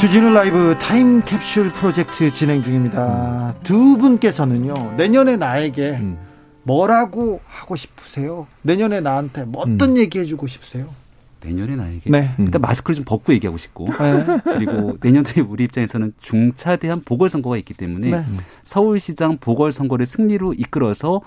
주진우 라이브 타임캡슐 프로젝트 진행 중입니다. 두 분께서는요, 내년에 나에게 음. 뭐라고 하고 싶으세요? 내년에 나한테 뭐 어떤 음. 얘기 해주고 싶으세요? 내년에 나에게 네. 일단 마스크를 좀 벗고 얘기하고 싶고 네. 그리고 내년도에 우리 입장에서는 중차대한 보궐선거가 있기 때문에 네. 서울시장 보궐선거를 승리로 이끌어서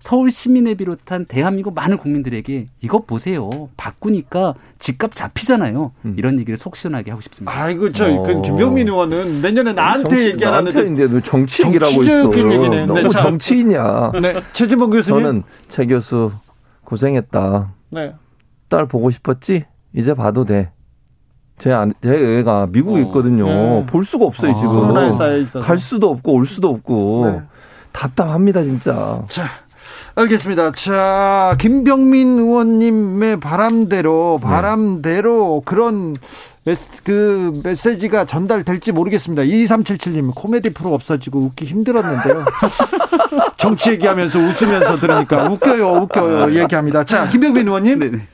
서울 시민을 비롯한 대한민국 많은 국민들에게 이것 보세요. 바꾸니까 집값 잡히잖아요. 음. 이런 얘기를 속 시원하게 하고 싶습니다. 아이고 저 어. 그 김병민 의원은 내년에 나한테 정치, 얘기하라는데 나한테 정치 얘기라고 있어. 얘기네. 너무 네, 정치인이야. 네. 최진봉 교수님. 저는 최 교수 고생했다. 네. 딸 보고 싶었지? 이제 봐도 돼. 제, 제 애가 미국에 어. 있거든요. 네. 볼 수가 없어요, 아. 지금. 갈 수도 없고 올 수도 없고. 네. 답답합니다, 진짜. 자, 알겠습니다. 자, 김병민 의원님의 바람대로, 네. 바람대로 네. 그런 메시, 그 메시지가 전달될지 모르겠습니다. 2377님, 코미디 프로 없어지고 웃기 힘들었는데요. 정치 얘기하면서 웃으면서 들으니까 웃겨요, 웃겨요, 얘기합니다. 자, 김병민 의원님. 네네.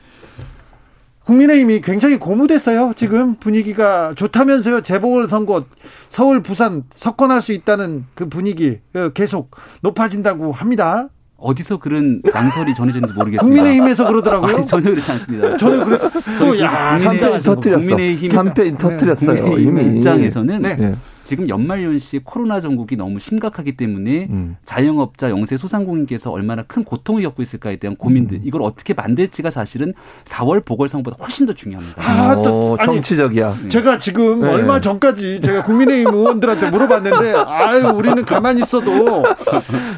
국민의힘이 굉장히 고무됐어요. 지금 분위기가 좋다면서요. 재보궐선거 서울, 부산 석권할 수 있다는 그 분위기 어, 계속 높아진다고 합니다. 어디서 그런 낭설이 전해졌는지 모르겠습니다. 국민의힘에서 그러더라고요. 아니, 전혀 그렇지 않습니다. 저는 그래서 또 야, 3패 터뜨렸어. 국민의힘 3패 터뜨렸어요. 네. 국민의힘 입장에서는 네. 네. 지금 연말연시 코로나 전국이 너무 심각하기 때문에 음. 자영업자 영세 소상공인께서 얼마나 큰 고통을 겪고 있을까에 대한 고민들 음. 이걸 어떻게 만들지가 사실은 4월 보궐선거보다 훨씬 더 중요합니다. 아, 또 정치적이야. 네. 제가 지금 네. 얼마 전까지 제가 국민의힘 의원들한테 물어봤는데 아유 우리는 가만히 있어도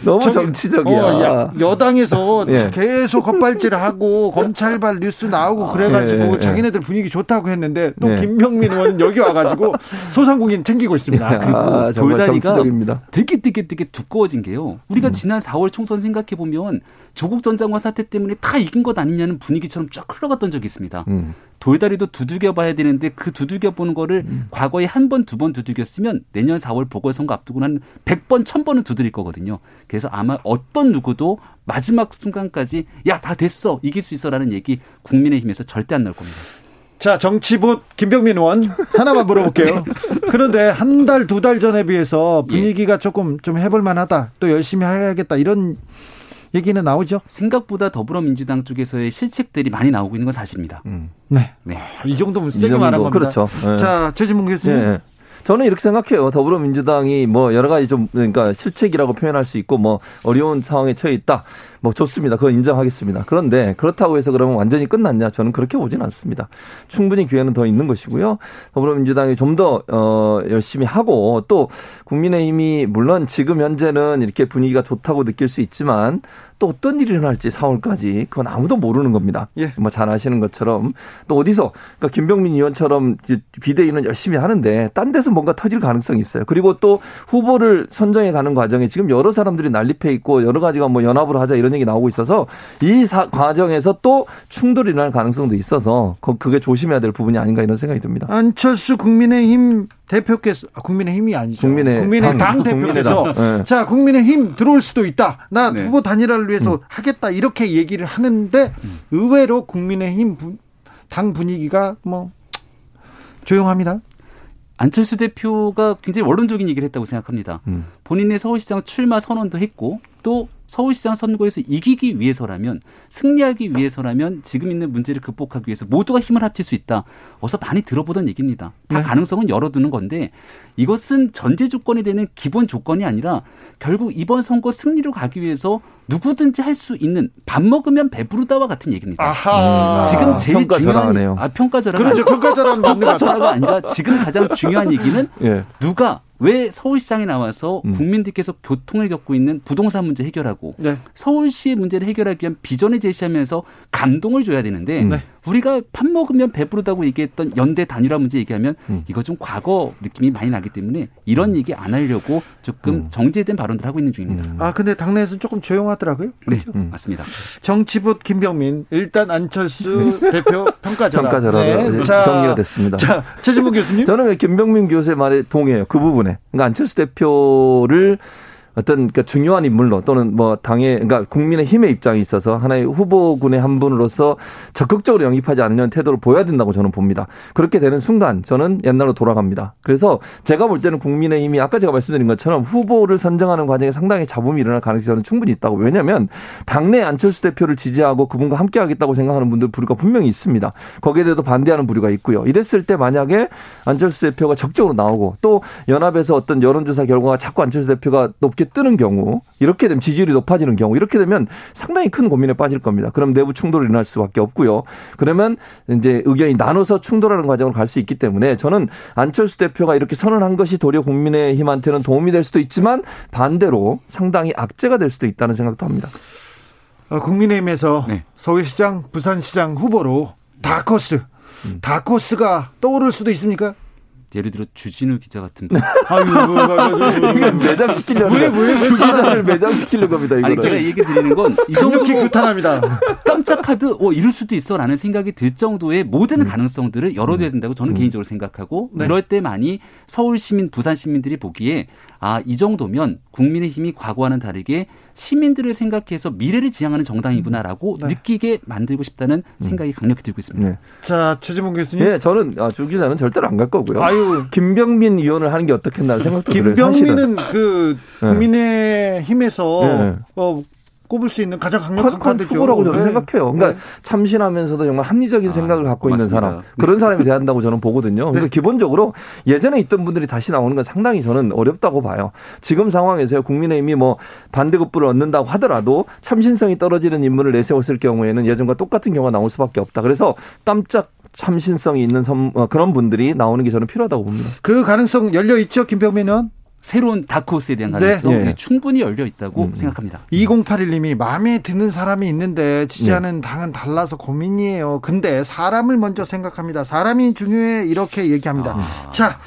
너무 저, 정치적이야. 어, 여당에서 네. 계속 헛발질하고 검찰발 뉴스 나오고 그래가지고 네. 자기네들 분위기 좋다고 했는데 또 네. 김병민 의원은 여기 와가지고 소상공인 챙기고 있습니다. 있습니다. 아, 그리고 아, 돌다리가 되게 되게 되게 두꺼워진 게요. 우리가 음. 지난 4월 총선 생각해 보면 조국 전 장관 사태 때문에 다 이긴 것 아니냐는 분위기처럼 쫙 흘러갔던 적이 있습니다. 음. 돌다리도 두들겨 봐야 되는데 그 두들겨 보는 거를 음. 과거에 한 번, 두 번 두들겼으면 내년 4월 보궐선거 앞두고 한 100번, 1000번은 두드릴 거거든요. 그래서 아마 어떤 누구도 마지막 순간까지 야, 다 됐어. 이길 수 있어 라는 얘기 국민의힘에서 절대 안 나올 겁니다. 자, 정치봇 김병민 의원 하나만 물어볼게요. 그런데 한 달, 두 달 전에 비해서 분위기가 예. 조금 좀 해볼 만하다. 또 열심히 해야겠다. 이런 얘기는 나오죠? 생각보다 더불어민주당 쪽에서의 실책들이 많이 나오고 있는 건 사실입니다. 음. 네. 네. 아, 이 정도면 세게 말한 겁니다. 그렇죠. 네. 자, 최진봉 교수님. 네. 저는 이렇게 생각해요. 더불어민주당이 뭐 여러 가지 좀 그러니까 실책이라고 표현할 수 있고 뭐 어려운 상황에 처해 있다. 뭐 좋습니다. 그건 인정하겠습니다. 그런데 그렇다고 해서 그러면 완전히 끝났냐? 저는 그렇게 보진 않습니다. 충분히 기회는 더 있는 것이고요. 더불어민주당이 좀 더 어, 열심히 하고 또 국민의힘이 물론 지금 현재는 이렇게 분위기가 좋다고 느낄 수 있지만 또 어떤 일이 일어날지 4월까지 그건 아무도 모르는 겁니다. 예. 뭐잘 아시는 것처럼 또 어디서 그러니까 김병민 의원처럼 비대위는 열심히 하는데 딴 데서 뭔가 터질 가능성이 있어요. 그리고 또 후보를 선정해 가는 과정에 지금 여러 사람들이 난립해 있고 여러 가지가 뭐 연합으로 하자 이런 얘기 나오고 있어서 이 사, 과정에서 또 충돌이 일어날 가능성도 있어서 그게 조심해야 될 부분이 아닌가 이런 생각이 듭니다. 안철수 국민의힘 대표께서 아, 국민의힘이 아니죠. 국민의, 국민의 당, 당 대표께서 네. 자 국민의힘 들어올 수도 있다. 나 네. 후보 단일화를 위해서 음. 하겠다 이렇게 얘기를 하는데 음. 의외로 국민의힘 부, 당 분위기가 뭐 조용합니다. 안철수 대표가 굉장히 원론적인 얘기를 했다고 생각합니다. 음. 본인의 서울시장 출마 선언도 했고 또 서울시장 선거에서 이기기 위해서라면 승리하기 위해서라면 지금 있는 문제를 극복하기 위해서 모두가 힘을 합칠 수 있다. 어서 많이 들어보던 얘기입니다. 다 네. 가능성은 열어두는 건데 이것은 전제 조건이 되는 기본 조건이 아니라 결국 이번 선거 승리로 가기 위해서 누구든지 할 수 있는 밥 먹으면 배부르다와 같은 얘기입니다. 아하. 음. 지금 제일 중요한 아 평가절하 그렇죠. 평가절하 평가절하가 아니라 지금 가장 중요한 얘기는 예. 누가 왜 서울시장에 나와서 음. 국민들께서 교통을 겪고 있는 부동산 문제 해결하고 네. 서울시의 문제를 해결하기 위한 비전을 제시하면서 감동을 줘야 되는데 네. 우리가 밥 먹으면 배부르다고 얘기했던 연대 단일화 문제 얘기하면 음. 이거 좀 과거 느낌이 많이 나기 때문에 이런 음. 얘기 안 하려고 조금 음. 정제된 발언들 하고 있는 중입니다. 음. 아 근데 당내에서는 조금 조용하더라고요. 네, 그렇죠? 네, 맞습니다. 정치부 김병민 일단 안철수 대표 평가절하. 평가절하 네. 정리가 됐습니다. 자 최진봉 교수님. 저는 김병민 교수의 말에 동의해요. 그 부분 에. 그러니까 안철수 대표를 어떤 그러니까 중요한 인물로 또는 뭐 당의 그러니까 국민의 힘의 입장에 있어서 하나의 후보군의 한 분으로서 적극적으로 영입하지 않는 태도를 보여야 된다고 저는 봅니다. 그렇게 되는 순간 저는 옛날로 돌아갑니다. 그래서 제가 볼 때는 국민의 힘이 아까 제가 말씀드린 것처럼 후보를 선정하는 과정에 상당히 잡음이 일어날 가능성이 충분히 있다고. 왜냐하면 당내 안철수 대표를 지지하고 그분과 함께 하겠다고 생각하는 분들 부류가 분명히 있습니다. 거기에 대해서 반대하는 부류가 있고요. 이랬을 때 만약에 안철수 대표가 적극적으로 나오고 또 연합에서 어떤 여론조사 결과가 자꾸 안철수 대표가 높게 뜨는 경우 이렇게 되면 지지율이 높아지는 경우 이렇게 되면 상당히 큰 고민에 빠질 겁니다. 그럼 내부 충돌이 일어날 수밖에 없고요. 그러면 이제 의견이 나눠서 충돌하는 과정으로 갈 수 있기 때문에 저는 안철수 대표가 이렇게 선언한 것이 도리어 국민의힘한테는 도움이 될 수도 있지만 반대로 상당히 악재가 될 수도 있다는 생각도 합니다. 어, 국민의힘에서 네. 서울시장, 부산시장 후보로 다코스, 음. 다코스가 떠오를 수도 있습니까? 예를 들어 주진우 기자 같은 분. 아유, 매장시키려는 왜, 왜, 왜 주기자를 매장시키려고 합니다. 이거는. 아니, 제가 얘기 드리는 건 이 정도 규탄합니다. 깜짝 카드, 어, 이럴 수도 있어라는 생각이 들 정도의 모든 음. 가능성들을 열어둬야 된다고 저는 음. 개인적으로 생각하고 네. 그럴 때만이 서울 시민, 부산 시민들이 보기에 아, 이 정도면 국민의힘이 과거와는 다르게 시민들을 생각해서 미래를 지향하는 정당이구나라고 네. 느끼게 만들고 싶다는 음. 생각이 강력히 들고 있습니다. 네. 자, 최지봉 교수님. 네, 저는 아, 주 기자는 절대로 안 갈 거고요. 아유, 김병민 의원을 하는 게 어떻겠나 생각도 들어요. 김병민은 그 네. 국민의힘에서 네. 어, 꼽을 수 있는 가장 강력한 카드죠. 후보라고 저는 네. 생각해요. 그러니까 네. 참신하면서도 정말 합리적인 아, 생각을 갖고 맞습니다. 있는 사람 그런 사람이 돼야 한다고 저는 보거든요. 그래서 네. 기본적으로 예전에 있던 분들이 다시 나오는 건 상당히 저는 어렵다고 봐요. 지금 상황에서요 국민의힘이 뭐 반대급부를 얻는다고 하더라도 참신성이 떨어지는 인물을 내세웠을 경우에는 예전과 똑같은 경우가 나올 수밖에 없다. 그래서 깜짝 참신성이 있는 선, 어, 그런 분들이 나오는 게 저는 필요하다고 봅니다. 그 가능성 열려 있죠, 김병민 의원? 새로운 다크호스에 대한 네. 가능성 네. 충분히 열려 있다고 음. 생각합니다. 2081님이 마음에 드는 사람이 있는데 지지하는 네. 당은 달라서 고민이에요. 근데 사람을 먼저 생각합니다. 사람이 중요해 이렇게 얘기합니다. 아. 자,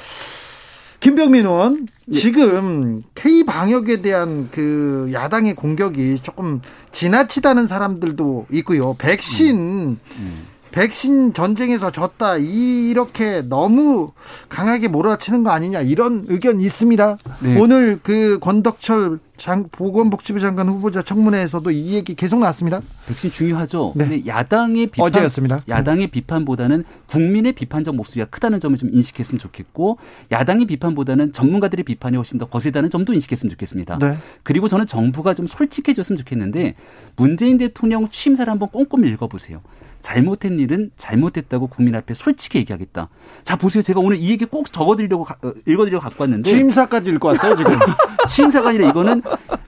김병민 의원 예. 지금 K 방역에 대한 그 야당의 공격이 조금 지나치다는 사람들도 있고요. 백신 음. 음. 백신 전쟁에서 졌다 이렇게 너무 강하게 몰아치는 거 아니냐 이런 의견 있습니다. 네. 오늘 그 권덕철 장, 보건복지부 장관 후보자 청문회에서도 이 얘기 계속 나왔습니다. 백신 중요하죠. 네. 근데 야당의 비판 어제였습니다. 야당의 비판보다는 국민의 비판적 목소리가 크다는 점을 좀 인식했으면 좋겠고 야당의 비판보다는 전문가들의 비판이 훨씬 더 거세다는 점도 인식했으면 좋겠습니다. 네. 그리고 저는 정부가 좀 솔직해졌으면 좋겠는데 문재인 대통령 취임사를 한번 꼼꼼히 읽어보세요. 잘못된 일은 잘못됐다고 국민 앞에 솔직히 얘기하겠다. 자 보세요. 제가 오늘 이 얘기 꼭 적어드리려고 어, 읽어드리려고 갖고 왔는데 취임사까지 읽고 왔어요 지금. 취임사가 아니라 이거는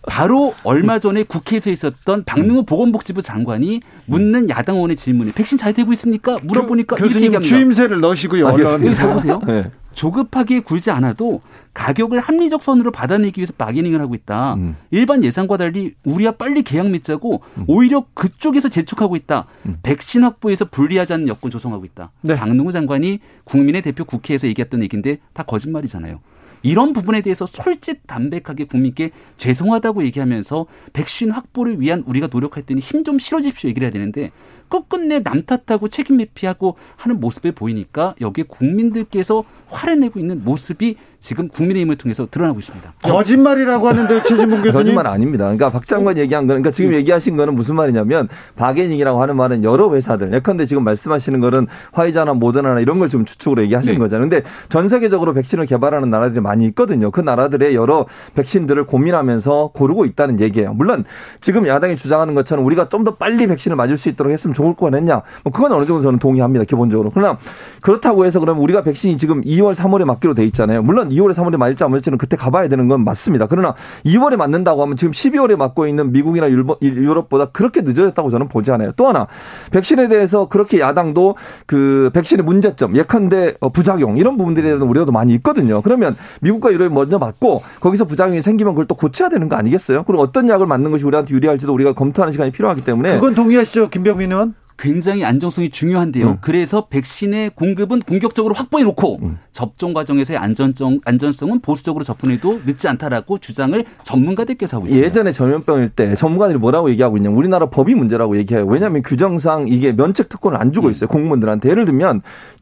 바로 얼마 전에 국회에서 있었던 박능우 보건복지부 장관이 묻는 야당 의원의 질문에 백신 잘 되고 있습니까? 물어보니까 교, 이렇게 얘기합니다. 취임새를 넣으시고요. 아, 여기 잘 보세요. 네. 조급하게 굴지 않아도 가격을 합리적 선으로 받아내기 위해서 바게닝을 하고 있다. 음. 일반 예상과 달리 우리와 빨리 계약 맺자고 음. 오히려 그쪽에서 재촉하고 있다. 음. 백신 확보에서 불리하지 않은 여건 조성하고 있다. 네. 박능우 장관이 국민의 대표 국회에서 얘기했던 얘기인데 다 거짓말이잖아요. 이런 부분에 대해서 솔직 담백하게 국민께 죄송하다고 얘기하면서 백신 확보를 위한 우리가 노력할 때는 힘 좀 실어주십시오 얘기를 해야 되는데 끝끝내 남 탓하고 책임 회피하고 하는 모습을 보이니까 여기에 국민들께서 화를 내고 있는 모습이 지금 국민의힘을 통해서 드러나고 있습니다. 거짓말이라고 하는데 최진봉 교수님. 거짓말 아닙니다. 그러니까 박 장관 얘기한 거는 그러니까 지금 음. 얘기하신 거는 무슨 말이냐면 바게닝이라고 하는 말은 여러 회사들 예컨대 지금 말씀하시는 거는 화이자나 모더나나 이런 걸좀 추측으로 얘기하시는 네. 거잖아요. 근데 전 세계적으로 백신을 개발하는 나라들이 많이 있거든요. 그 나라들의 여러 백신들을 고민하면서 고르고 있다는 얘기예요. 물론 지금 야당이 주장하는 것처럼 우리가 좀 더 빨리 백신을 맞을 수 있도록 했으면 좋을 거겠냐. 뭐 그건 어느 정도 저는 동의합니다. 기본적으로. 그러나 그렇다고 해서 그러면 우리가 백신이 지금 2월, 3월에 맞기로 돼 있잖아요. 물론 2월에 3월에 맞을지 안 맞을지는 그때 가봐야 되는 건 맞습니다. 그러나 2월에 맞는다고 하면 지금 12월에 맞고 있는 미국이나 유럽보다 그렇게 늦어졌다고 저는 보지 않아요. 또 하나 백신에 대해서 그렇게 야당도 그 백신의 문제점, 예컨대 어, 부작용 이런 부분들에 대한 우려도 많이 있거든요. 그러면 미국과 유럽이 먼저 맞고 거기서 부작용이 생기면 그걸 또 고쳐야 되는 거 아니겠어요? 그리고 어떤 약을 맞는 것이 우리한테 유리할지도 우리가 검토하는 시간이 필요하기 때문에 그건 동의하시죠, 김병민 의원? 굉장히 안정성이 중요한데요. 음. 그래서 백신의 공급은 공격적으로 확보해 놓고 음. 접종 과정에서의 안전성 안전성은 보수적으로 접근해도 늦지 않다라고 주장을 전문가들께서 하고 있습니다. 예전에 전염병일 때 전문가들이 뭐라고 얘기하고 있냐면 우리나라 법이 문제라고 얘기해요. 왜냐하면 규정상 이게 면책 특권을 안 주고 음. 있어요. 공무원들한테 예를 들면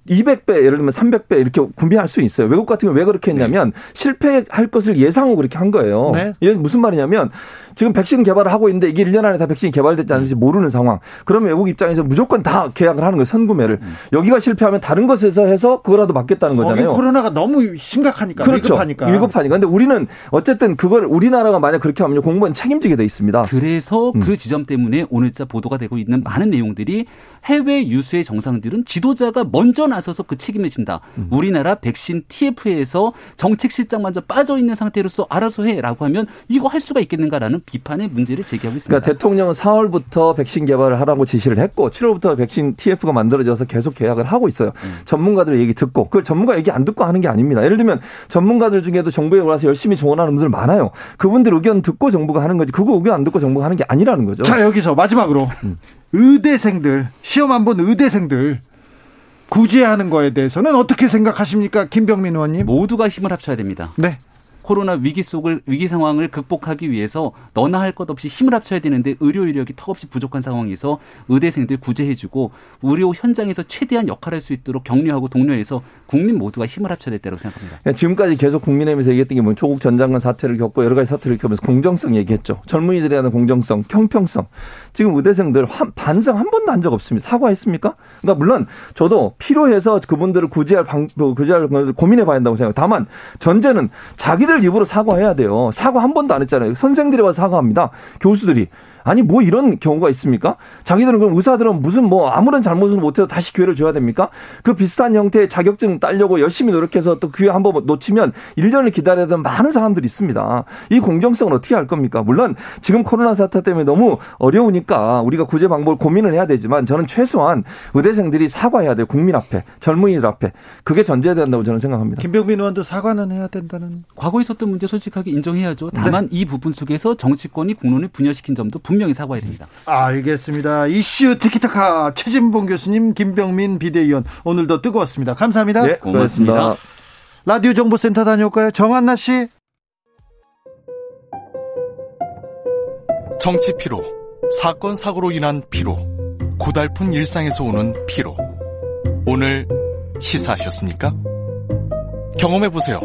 200배 예를 들면 300배 이렇게 구매할 수 있어요. 외국 같은 경우 왜 그렇게 했냐면 네. 실패할 것을 예상하고 그렇게 한 거예요. 네. 이게 무슨 말이냐면 지금 백신 개발을 하고 있는데 이게 1년 안에 다 백신이 개발됐지 않은지 모르는 상황. 그러면 외국 입장에서 무조건 다 계약을 하는 거예요. 선구매를. 음. 여기가 실패하면 다른 곳에서 해서 그거라도 받겠다는 거잖아요. 코로나가 너무 심각하니까. 그렇죠. 위급하니까. 위급하니까. 근데 우리는 어쨌든 그걸 우리나라가 만약 그렇게 하면 공무원 책임지게 돼 있습니다. 그래서 음. 그 지점 때문에 오늘자 보도가 되고 있는 많은 내용들이 해외 유수의 정상들은 지도자가 먼저 나서서 그 책임을 진다. 음. 우리나라 백신 TF에서 정책 실장 먼저 빠져 있는 상태로서 알아서 해라고 하면 이거 할 수가 있겠는가라는 비판의 문제를 제기하고 있습니다. 그러니까 대통령은 4월부터 백신 개발을 하라고 지시를 했고 7월부터 백신 TF가 만들어져서 계속 계약을 하고 있어요. 음. 전문가들 얘기 듣고 그걸 전문가 얘기 안 듣고 하는 게 아닙니다. 예를 들면 전문가들 중에도 정부에 올라서 열심히 조언하는 분들 많아요. 그분들 의견 듣고 정부가 하는 거지 그거 의견 안 듣고 정부가 하는 게 아니라는 거죠. 자 여기서 마지막으로 음. 의대생들 시험 안본 의대생들 구제하는 거에 대해서는 어떻게 생각하십니까, 김병민 의원님? 모두가 힘을 합쳐야 됩니다. 네. 코로나 위기 속을 위기 상황을 극복하기 위해서 너나 할 것 없이 힘을 합쳐야 되는데 의료 인력이 턱없이 부족한 상황에서 의대생들 구제해주고 의료 현장에서 최대한 역할을 할수 있도록 격려하고 독려해서 국민 모두가 힘을 합쳐야 될 때라고 생각합니다. 네, 지금까지 계속 국민의힘에서 얘기했던 게 뭐 조국 전 장관 사태를 겪고 여러 가지 사태를 겪으면서 공정성 얘기했죠. 젊은이들에 대한 공정성, 형평성. 지금 의대생들 반성 한 번도 한 적 없습니다. 사과했습니까? 그러니까 물론 저도 필요해서 그분들을 구제할 방, 뭐 구제할 고민해 봐야 한다고 생각해요. 다만 전제는 자기들 입으로 사과해야 돼요. 사과 한 번도 안 했잖아요. 선생들이 와서 사과합니다. 교수들이. 아니 뭐 이런 경우가 있습니까? 자기들은 그럼 의사들은 무슨 뭐 아무런 잘못을 못해도 다시 기회를 줘야 됩니까? 그 비슷한 형태의 자격증 따려고 열심히 노력해서 또 기회 한 번 놓치면 1년을 기다려야 되는 많은 사람들이 있습니다. 이 공정성을 어떻게 할 겁니까? 물론 지금 코로나 사태 때문에 너무 어려우니까 우리가 구제 방법을 고민을 해야 되지만 저는 최소한 의대생들이 사과해야 돼요. 국민 앞에, 젊은이들 앞에. 그게 전제해야 된다고 저는 생각합니다. 김병민 의원도 사과는 해야 된다는. 과거에 있었던 문제 솔직하게 인정해야죠. 다만 네. 이 부분 속에서 정치권이 공론을 분열시킨 점도 분명히 사과해야 됩니다. 알겠습니다. 이슈 티키타카 최진봉 교수님, 김병민 비대위원 오늘도 뜨거웠습니다. 감사합니다. 네, 고맙습니다. 라디오 정보센터 다녀올까요? 정한나 씨. 정치 피로, 사건 사고로 인한 피로, 고달픈 일상에서 오는 피로. 오늘 시사하셨습니까? 경험해 보세요.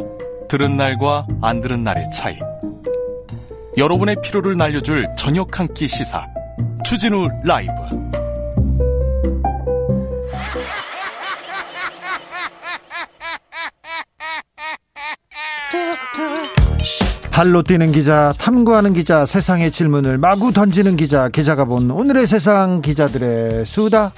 들은 날과 안 들은 날의 차이. 여러분의 피로를 날려줄 저녁 한 끼 시사 추진우 라이브 발로 뛰는 기자, 탐구하는 기자, 세상의 질문을 마구 던지는 기자, 기자가 본 오늘의 세상 기자들의 수다.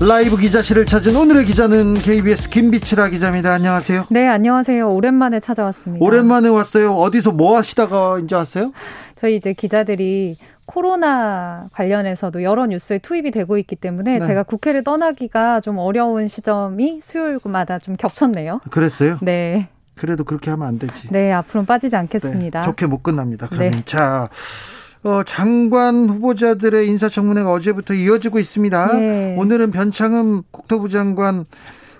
라이브 기자실을 찾은 오늘의 기자는 KBS 김비치라 기자입니다. 안녕하세요. 네, 안녕하세요. 오랜만에 찾아왔습니다. 오랜만에 왔어요. 어디서 뭐 하시다가 이제 왔어요? 저희 이제 기자들이 코로나 관련해서도 여러 뉴스에 투입이 되고 있기 때문에 네. 제가 국회를 떠나기가 좀 어려운 시점이 수요일마다 좀 겹쳤네요. 그랬어요? 네. 그래도 그렇게 하면 안 되지. 네, 앞으로는 빠지지 않겠습니다. 네, 좋게 못 끝납니다. 그러면 네. 자. 어, 장관 후보자들의 인사청문회가 어제부터 이어지고 있습니다. 네. 오늘은 변창흠 국토부 장관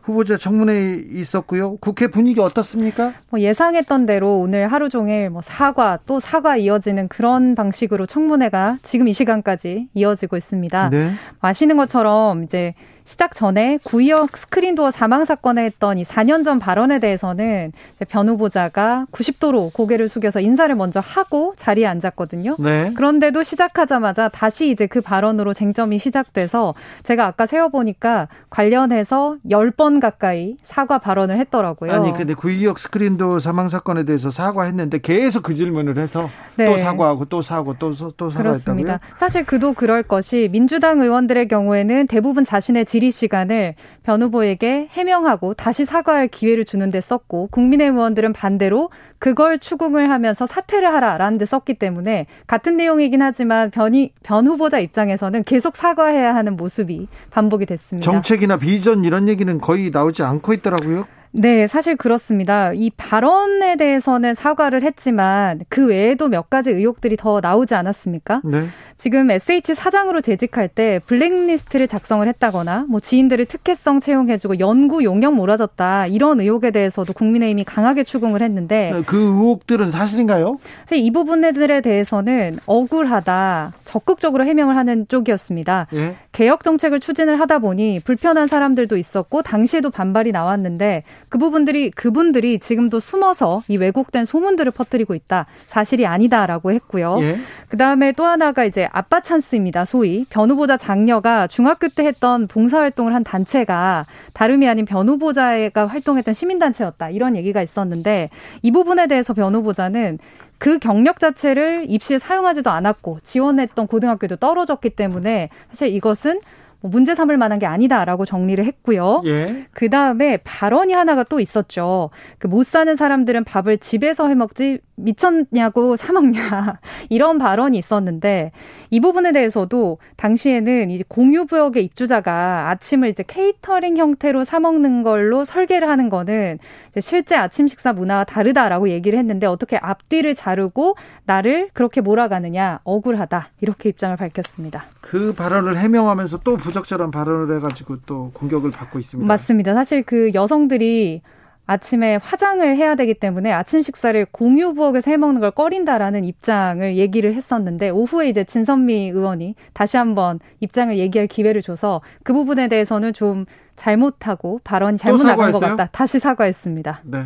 후보자 청문회 있었고요. 국회 분위기 어떻습니까? 뭐 예상했던 대로 오늘 하루 종일 뭐 사과 또 사과 이어지는 그런 방식으로 청문회가 지금 이 시간까지 이어지고 있습니다. 네. 아시는 것처럼 이제 시작 전에 구이역 스크린도어 사망 사건에 했던 이 4년 전 발언에 대해서는 변 후보자가 90도로 고개를 숙여서 인사를 먼저 하고 자리에 앉았거든요. 네. 그런데도 시작하자마자 다시 이제 그 발언으로 쟁점이 시작돼서 제가 아까 세어보니까 관련해서 10번 가까이 사과 발언을 했더라고요. 아니 근데 구이역 스크린도어 사망 사건에 대해서 사과했는데 계속 그 질문을 해서 네. 또 사과하고 또 사고 또, 또 사과했다고요? 그렇습니다. 사실 그도 그럴 것이 민주당 의원들의 경우에는 대부분 자신의 질의 시간을 변 후보에게 해명하고 다시 사과할 기회를 주는 데 썼고 국민의 의원들은 반대로 그걸 추궁을 하면서 사퇴를 하라라는 데 썼기 때문에 같은 내용이긴 하지만 변이, 변 후보자 입장에서는 계속 사과해야 하는 모습이 반복이 됐습니다. 정책이나 비전 이런 얘기는 거의 나오지 않고 있더라고요. 네, 사실 그렇습니다. 이 발언에 대해서는 사과를 했지만 그 외에도 몇 가지 의혹들이 더 나오지 않았습니까? 네. 지금 SH 사장으로 재직할 때 블랙리스트를 작성을 했다거나 뭐 지인들을 특혜성 채용해주고 연구 용역 몰아줬다 이런 의혹에 대해서도 국민의힘이 강하게 추궁을 했는데 네, 그 의혹들은 사실인가요? 사실 이 부분들에 대해서는 억울하다 적극적으로 해명을 하는 쪽이었습니다. 예? 개혁 정책을 추진을 하다 보니 불편한 사람들도 있었고 당시에도 반발이 나왔는데 그 부분들이 그분들이 지금도 숨어서 이 왜곡된 소문들을 퍼뜨리고 있다 사실이 아니다라고 했고요. 예? 그 다음에 또 하나가 이제 아빠 찬스입니다. 소위 변 후보자 장녀가 중학교 때 했던 봉사활동을 한 단체가 다름이 아닌 변 후보자가 활동했던 시민단체였다. 이런 얘기가 있었는데 이 부분에 대해서 변 후보자는 그 경력 자체를 입시에 사용하지도 않았고 지원했던 고등학교도 떨어졌기 때문에 사실 이것은 뭐 문제 삼을 만한 게 아니다라고 정리를 했고요. 예. 그 다음에 발언이 하나가 또 있었죠. 그 못 사는 사람들은 밥을 집에서 해 먹지 미쳤냐고 사 먹냐 이런 발언이 있었는데 이 부분에 대해서도 당시에는 이제 공유부역의 입주자가 아침을 이제 케이터링 형태로 사 먹는 걸로 설계를 하는 거는 실제 아침 식사 문화와 다르다라고 얘기를 했는데 어떻게 앞뒤를 자르고 나를 그렇게 몰아가느냐 억울하다 이렇게 입장을 밝혔습니다. 그 발언을 해명하면서 또 부적절한 발언을 해가지고 또 공격을 받고 있습니다. 맞습니다. 사실 그 여성들이 아침에 화장을 해야 되기 때문에 아침 식사를 공유 부엌에서 해먹는 걸 꺼린다라는 입장을 얘기를 했었는데 오후에 이제 진선미 의원이 다시 한번 입장을 얘기할 기회를 줘서 그 부분에 대해서는 좀 잘못하고 발언이 잘못 나간 것 같다. 다시 사과했습니다. 네.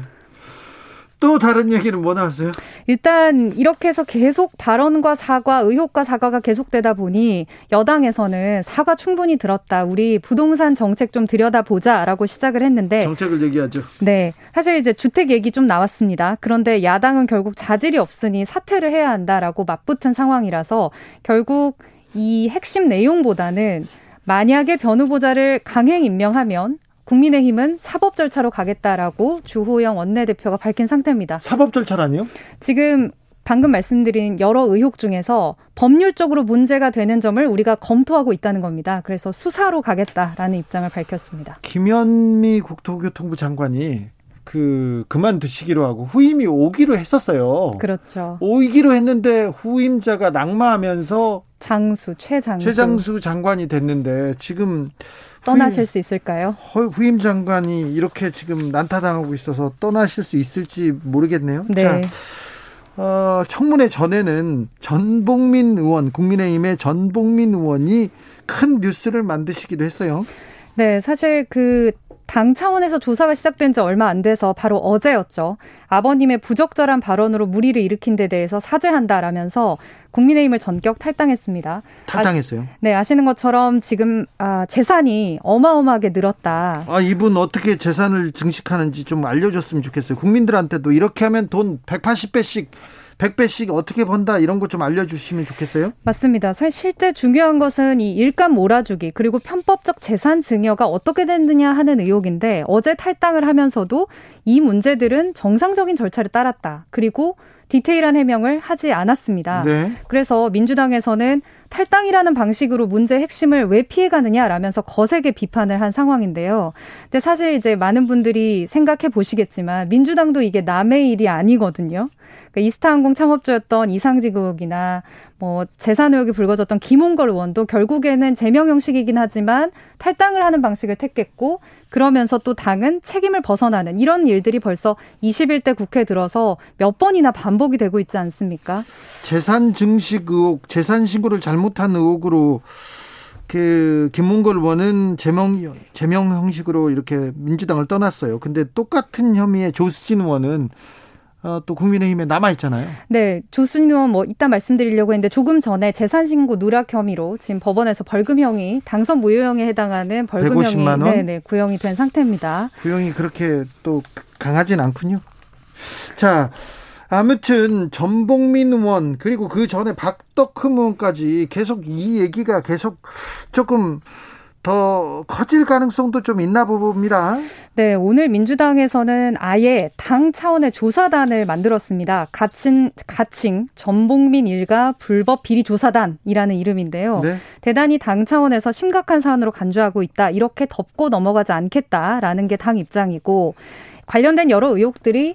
또 다른 얘기는 뭐 나왔어요? 일단 이렇게 해서 계속 발언과 사과, 의혹과 사과가 계속되다 보니 여당에서는 사과 충분히 들었다. 우리 부동산 정책 좀 들여다보자라고 시작을 했는데 정책을 얘기하죠. 네. 사실 이제 주택 얘기 좀 나왔습니다. 그런데 야당은 결국 자질이 없으니 사퇴를 해야 한다라고 맞붙은 상황이라서 결국 이 핵심 내용보다는 만약에 변 후보자를 강행 임명하면 국민의힘은 사법 절차로 가겠다라고 주호영 원내대표가 밝힌 상태입니다. 사법 절차라니요? 지금 방금 말씀드린 여러 의혹 중에서 법률적으로 문제가 되는 점을 우리가 검토하고 있다는 겁니다. 그래서 수사로 가겠다라는 입장을 밝혔습니다. 김현미 국토교통부 장관이 그 그만두시기로 하고 후임이 오기로 했었어요. 그렇죠. 오기로 했는데 후임자가 낙마하면서 장수 최장수 최장수 장관이 됐는데 지금 떠나실 후임, 수 있을까요? 후임 장관이 이렇게 지금 난타당하고 있어서 떠나실 수 있을지 모르겠네요. 네. 자, 어, 청문회 전에는 전복민 의원, 국민의힘의 전복민 의원이 큰 뉴스를 만드시기도 했어요. 네, 사실 그 당 차원에서 조사가 시작된 지 얼마 안 돼서 바로 어제였죠. 아버님의 부적절한 발언으로 무리를 일으킨 데 대해서 사죄한다라면서 국민의힘을 전격 탈당했습니다. 탈당했어요? 아, 네, 아시는 것처럼 지금 아, 재산이 어마어마하게 늘었다. 아, 이분 어떻게 재산을 증식하는지 좀 알려줬으면 좋겠어요. 국민들한테도 이렇게 하면 돈 180배씩 100배씩 어떻게 번다 이런 것 좀 알려주시면 좋겠어요? 맞습니다. 사실 실제 중요한 것은 이 일감 몰아주기 그리고 편법적 재산 증여가 어떻게 됐느냐 하는 의혹인데 어제 탈당을 하면서도 이 문제들은 정상적인 절차를 따랐다. 그리고 디테일한 해명을 하지 않았습니다. 네. 그래서 민주당에서는 탈당이라는 방식으로 문제 핵심을 왜 피해가느냐라면서 거세게 비판을 한 상황인데요. 근데 사실 이제 많은 분들이 생각해 보시겠지만 민주당도 이게 남의 일이 아니거든요. 그러니까 이스타항공 창업주였던 이상직 의혹이나 뭐 재산 의혹이 불거졌던 김홍걸 의원도 결국에는 제명 형식이긴 하지만 탈당을 하는 방식을 택했고 그러면서 또 당은 책임을 벗어나는 이런 일들이 벌써 21대 국회 들어서 몇 번이나 반복이 되고 있지 않습니까? 재산 증식 의혹, 재산 신고를 잘못한 의혹으로 그 김문걸 의원은 제명 제명 형식으로 이렇게 민주당을 떠났어요. 근데 똑같은 혐의의 조수진 의원은 어, 또 국민의힘에 남아 있잖아요. 네, 조순 의원 뭐 이따 말씀드리려고 했는데 조금 전에 재산 신고 누락 혐의로 지금 법원에서 벌금형이 당선 무효형에 해당하는 벌금형이 네네 네, 구형이 된 상태입니다. 구형이 그렇게 또 강하진 않군요. 자. 아무튼 전봉민 의원 그리고 그 전에 박덕흠 의원까지 계속 이 얘기가 계속 조금 더 커질 가능성도 좀 있나 봅니다. 네, 오늘 민주당에서는 아예 당 차원의 조사단을 만들었습니다. 가칭, 가칭 전봉민 일가 불법 비리 조사단이라는 이름인데요. 네. 대단히 당 차원에서 심각한 사안으로 간주하고 있다. 이렇게 덮고 넘어가지 않겠다라는 게 당 입장이고 관련된 여러 의혹들이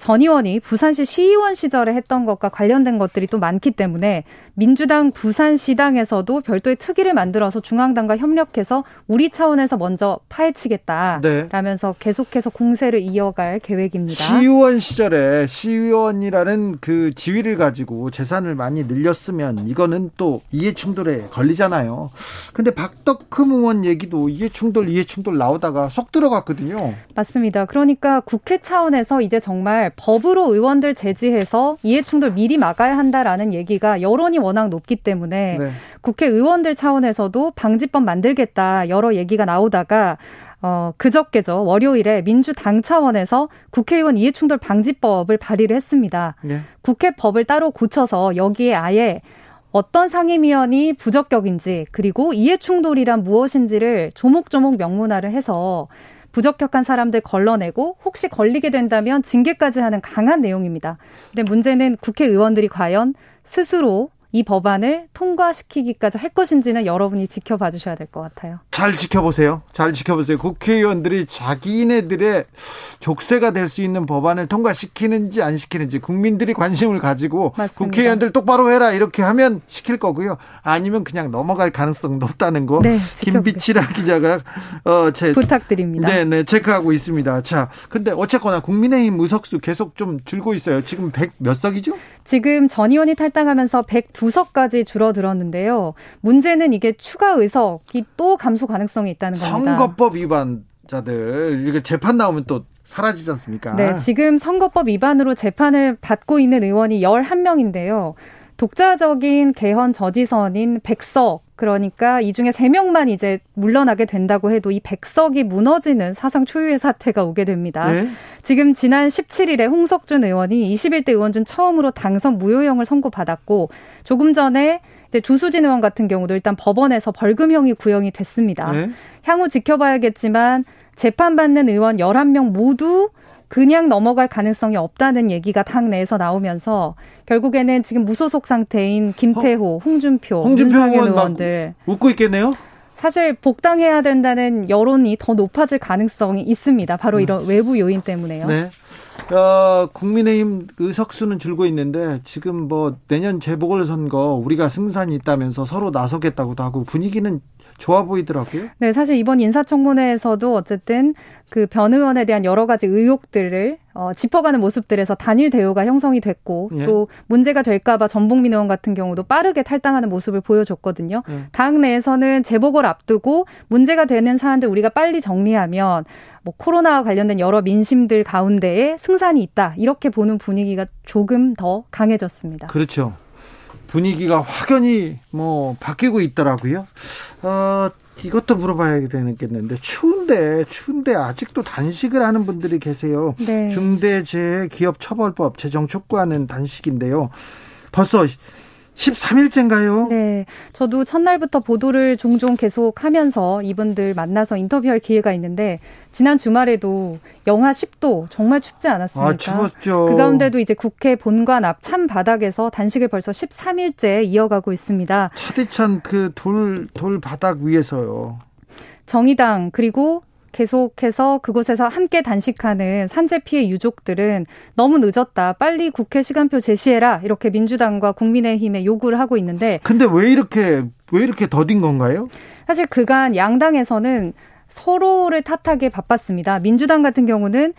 전 의원이 부산시 시의원 시절에 했던 것과 관련된 것들이 또 많기 때문에 민주당 부산시당에서도 별도의 특위를 만들어서 중앙당과 협력해서 우리 차원에서 먼저 파헤치겠다라면서 네. 계속해서 공세를 이어갈 계획입니다. 시의원 시절에 시의원이라는 그 지위를 가지고 재산을 많이 늘렸으면 이거는 또 이해충돌에 걸리잖아요. 근데 박덕흠 의원 얘기도 이해충돌 이해충돌 나오다가 쏙 들어갔거든요. 맞습니다. 그러니까 국회 차원에서 이제 정말 법으로 의원들 제지해서 이해충돌 미리 막아야 한다라는 얘기가 여론이 워낙 높기 때문에 네. 국회의원들 차원에서도 방지법 만들겠다 여러 얘기가 나오다가 어, 그저께죠. 월요일에 민주당 차원에서 국회의원 이해충돌 방지법을 발의를 했습니다. 네. 국회법을 따로 고쳐서 여기에 아예 어떤 상임위원이 부적격인지 그리고 이해충돌이란 무엇인지를 조목조목 명문화를 해서 부적격한 사람들 걸러내고 혹시 걸리게 된다면 징계까지 하는 강한 내용입니다. 근데 문제는 국회의원들이 과연 스스로 이 법안을 통과시키기까지 할 것인지는 여러분이 지켜봐 주셔야 될 것 같아요. 잘 지켜보세요. 잘 지켜보세요. 국회의원들이 자기네들의 족쇄가 될 수 있는 법안을 통과시키는지 안 시키는지 국민들이 관심을 가지고 맞습니다. 국회의원들 똑바로 해라 이렇게 하면 시킬 거고요. 아니면 그냥 넘어갈 가능성 높다는 거. 네, 김비치라 기자가 어, 제 부탁드립니다. 네, 네, 체크하고 있습니다. 자, 근데 어쨌거나 국민의힘 의석수 계속 좀 줄고 있어요. 지금 100 몇 석이죠? 지금 전 의원이 탈당하면서 102석까지 줄어들었는데요. 문제는 이게 추가 의석이 또 감소 가능성이 있다는 겁니다. 선거법 위반자들 이게 재판 나오면 또 사라지지 않습니까? 네, 지금 선거법 위반으로 재판을 받고 있는 의원이 11명인데요. 독자적인 개헌 저지선인 백석 그러니까 이 중에 세 명만 이제 물러나게 된다고 해도 이 백석이 무너지는 사상 초유의 사태가 오게 됩니다. 네? 지금 지난 17일에 홍석준 의원이 21대 의원 중 처음으로 당선 무효형을 선고받았고 조금 전에 이제 조수진 의원 같은 경우도 일단 법원에서 벌금형이 구형이 됐습니다. 네? 향후 지켜봐야겠지만 재판받는 의원 11명 모두 그냥 넘어갈 가능성이 없다는 얘기가 당 내에서 나오면서 결국에는 지금 무소속 상태인 김태호, 홍준표, 홍준표 윤상현 의원들 웃고 있겠네요. 사실 복당해야 된다는 여론이 더 높아질 가능성이 있습니다. 바로 이런 음. 외부 요인 때문에요. 네. 어, 국민의힘 의석수는 줄고 있는데 지금 뭐 내년 재보궐선거 우리가 승산이 있다면서 서로 나서겠다고도 하고 분위기는 좋아 보이더라고요. 네, 사실 이번 인사청문회에서도 어쨌든 그 변 의원에 대한 여러 가지 의혹들을 어, 짚어가는 모습들에서 단일 대우가 형성이 됐고 예. 또 문제가 될까봐 전봉민 의원 같은 경우도 빠르게 탈당하는 모습을 보여줬거든요. 예. 당 내에서는 재보궐 앞두고 문제가 되는 사안들 우리가 빨리 정리하면 뭐 코로나와 관련된 여러 민심들 가운데에 승산이 있다 이렇게 보는 분위기가 조금 더 강해졌습니다. 그렇죠. 분위기가 확연히 뭐 바뀌고 있더라고요. 어, 이것도 물어봐야 되겠는데 추운데 추운데 아직도 단식을 하는 분들이 계세요. 네. 중대재해기업처벌법 제정 촉구하는 단식인데요. 벌써 13일째인가요? 네. 저도 첫날부터 보도를 종종 계속 하면서 이분들 만나서 인터뷰할 기회가 있는데 지난 주말에도 영하 10도 정말 춥지 않았습니까? 아, 추웠죠. 그 가운데도 이제 국회 본관 앞 찬 바닥에서 단식을 벌써 13일째 이어가고 있습니다. 차디찬 그 돌 돌 바닥 위에서요. 정의당 그리고 계속해서 그곳에서 함께 단식하는 산재 피해 유족들은 너무 늦었다. 빨리 국회 시간표 제시해라. 이렇게 민주당과 국민의힘에 요구를 하고 있는데 근데 왜 이렇게 왜 이렇게 더딘 건가요? 사실 그간 양당에서는 서로를 탓하게 바빴습니다. 민주당 같은 경우는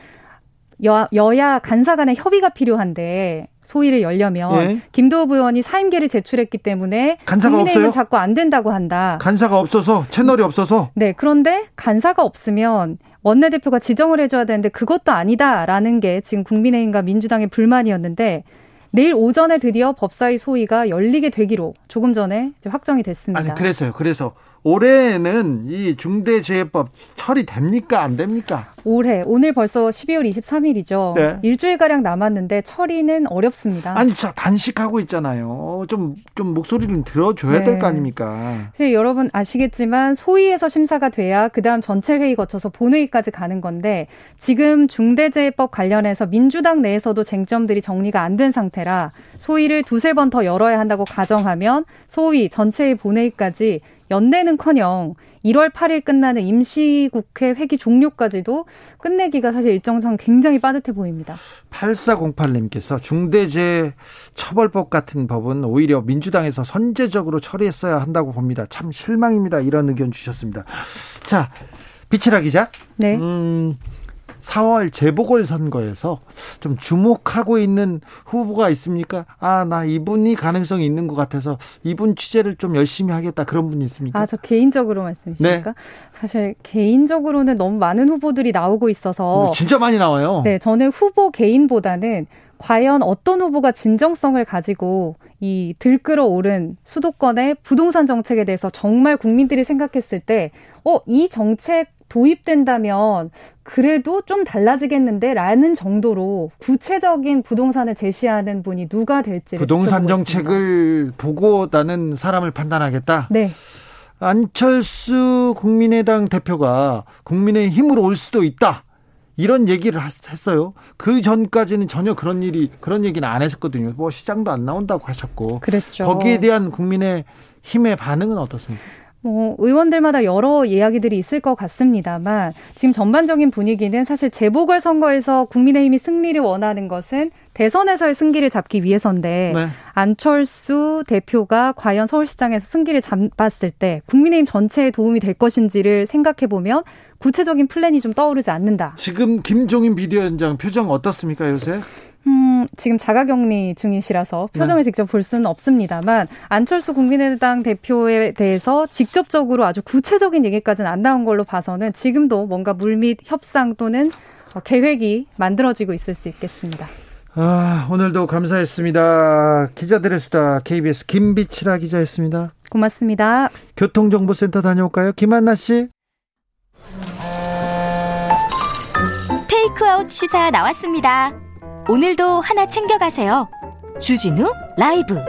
여, 여야 간사 간의 협의가 필요한데 소위를 열려면 예. 김도읍 의원이 사임계를 제출했기 때문에 간사가 없어요? 자꾸 안 된다고 한다. 간사가 없어서 채널이 없어서. 네, 그런데 간사가 없으면 원내대표가 지정을 해줘야 되는데 그것도 아니다라는 게 지금 국민의힘과 민주당의 불만이었는데 내일 오전에 드디어 법사위 소위가 열리게 되기로 조금 전에 확정이 됐습니다. 아니 그래서요. 그래서 올해는 이 중대재해법 처리됩니까? 안 됩니까? 올해 오늘 벌써 12월 23일이죠. 네. 일주일 가량 남았는데 처리는 어렵습니다. 아니 진짜 단식하고 있잖아요. 좀좀 좀 목소리를 들어줘야 네. 될거 아닙니까? 사실 여러분 아시겠지만 소위에서 심사가 돼야 그 다음 전체 회의 거쳐서 본회의까지 가는 건데 지금 중대재해법 관련해서 민주당 내에서도 쟁점들이 정리가 안 된 상태라 소위를 두세 번 더 열어야 한다고 가정하면 소위 전체의 본회의까지 연내는커녕 1월 8일 끝나는 임시국회 회기 종료까지도 끝내기가 사실 일정상 굉장히 빠듯해 보입니다. 8408님께서 중대재해 처벌법 같은 법은 오히려 민주당에서 선제적으로 처리했어야 한다고 봅니다. 참 실망입니다. 이런 의견 주셨습니다. 자, 비치라 기자. 네. 음, 4월 재보궐 선거에서 좀 주목하고 있는 후보가 있습니까? 아, 나 이분이 가능성이 있는 것 같아서 이분 취재를 좀 열심히 하겠다 그런 분이 있습니까? 아, 저 개인적으로 말씀이십니까? 네. 사실 개인적으로는 너무 많은 후보들이 나오고 있어서 진짜 많이 나와요. 네, 저는 후보 개인보다는 과연 어떤 후보가 진정성을 가지고 이 들끓어 오른 수도권의 부동산 정책에 대해서 정말 국민들이 생각했을 때, 어, 이 정책 도입된다면 그래도 좀 달라지겠는데 라는 정도로 구체적인 부동산을 제시하는 분이 누가 될지 부동산 정책을 보고 나는 사람을 판단하겠다. 네. 안철수 국민의당 대표가 국민의 힘으로 올 수도 있다. 이런 얘기를 했어요. 그 전까지는 전혀 그런 일이 그런 얘기는 안 했었거든요. 뭐 시장도 안 나온다고 하셨고. 그랬죠. 거기에 대한 국민의 힘의 반응은 어떻습니까? 뭐 의원들마다 여러 이야기들이 있을 것 같습니다만 지금 전반적인 분위기는 사실 재보궐 선거에서 국민의힘이 승리를 원하는 것은 대선에서의 승기를 잡기 위해서인데 네. 안철수 대표가 과연 서울시장에서 승기를 잡았을 때 국민의힘 전체에 도움이 될 것인지를 생각해 보면 구체적인 플랜이 좀 떠오르지 않는다. 지금 김종인 비대위원장 표정 어떻습니까 요새? 음, 지금 자가격리 중이시라서 표정을 네. 직접 볼 수는 없습니다만 안철수 국민의당 대표에 대해서 직접적으로 아주 구체적인 얘기까지는 안 나온 걸로 봐서는 지금도 뭔가 물밑 협상 또는 계획이 만들어지고 있을 수 있겠습니다. 아, 오늘도 감사했습니다. 기자들의 수다 KBS 김비치라 기자였습니다. 고맙습니다. 교통정보센터 다녀올까요? 김한나 씨. 테이크아웃 시사 나왔습니다. 오늘도 하나 챙겨가세요. 주진우 라이브.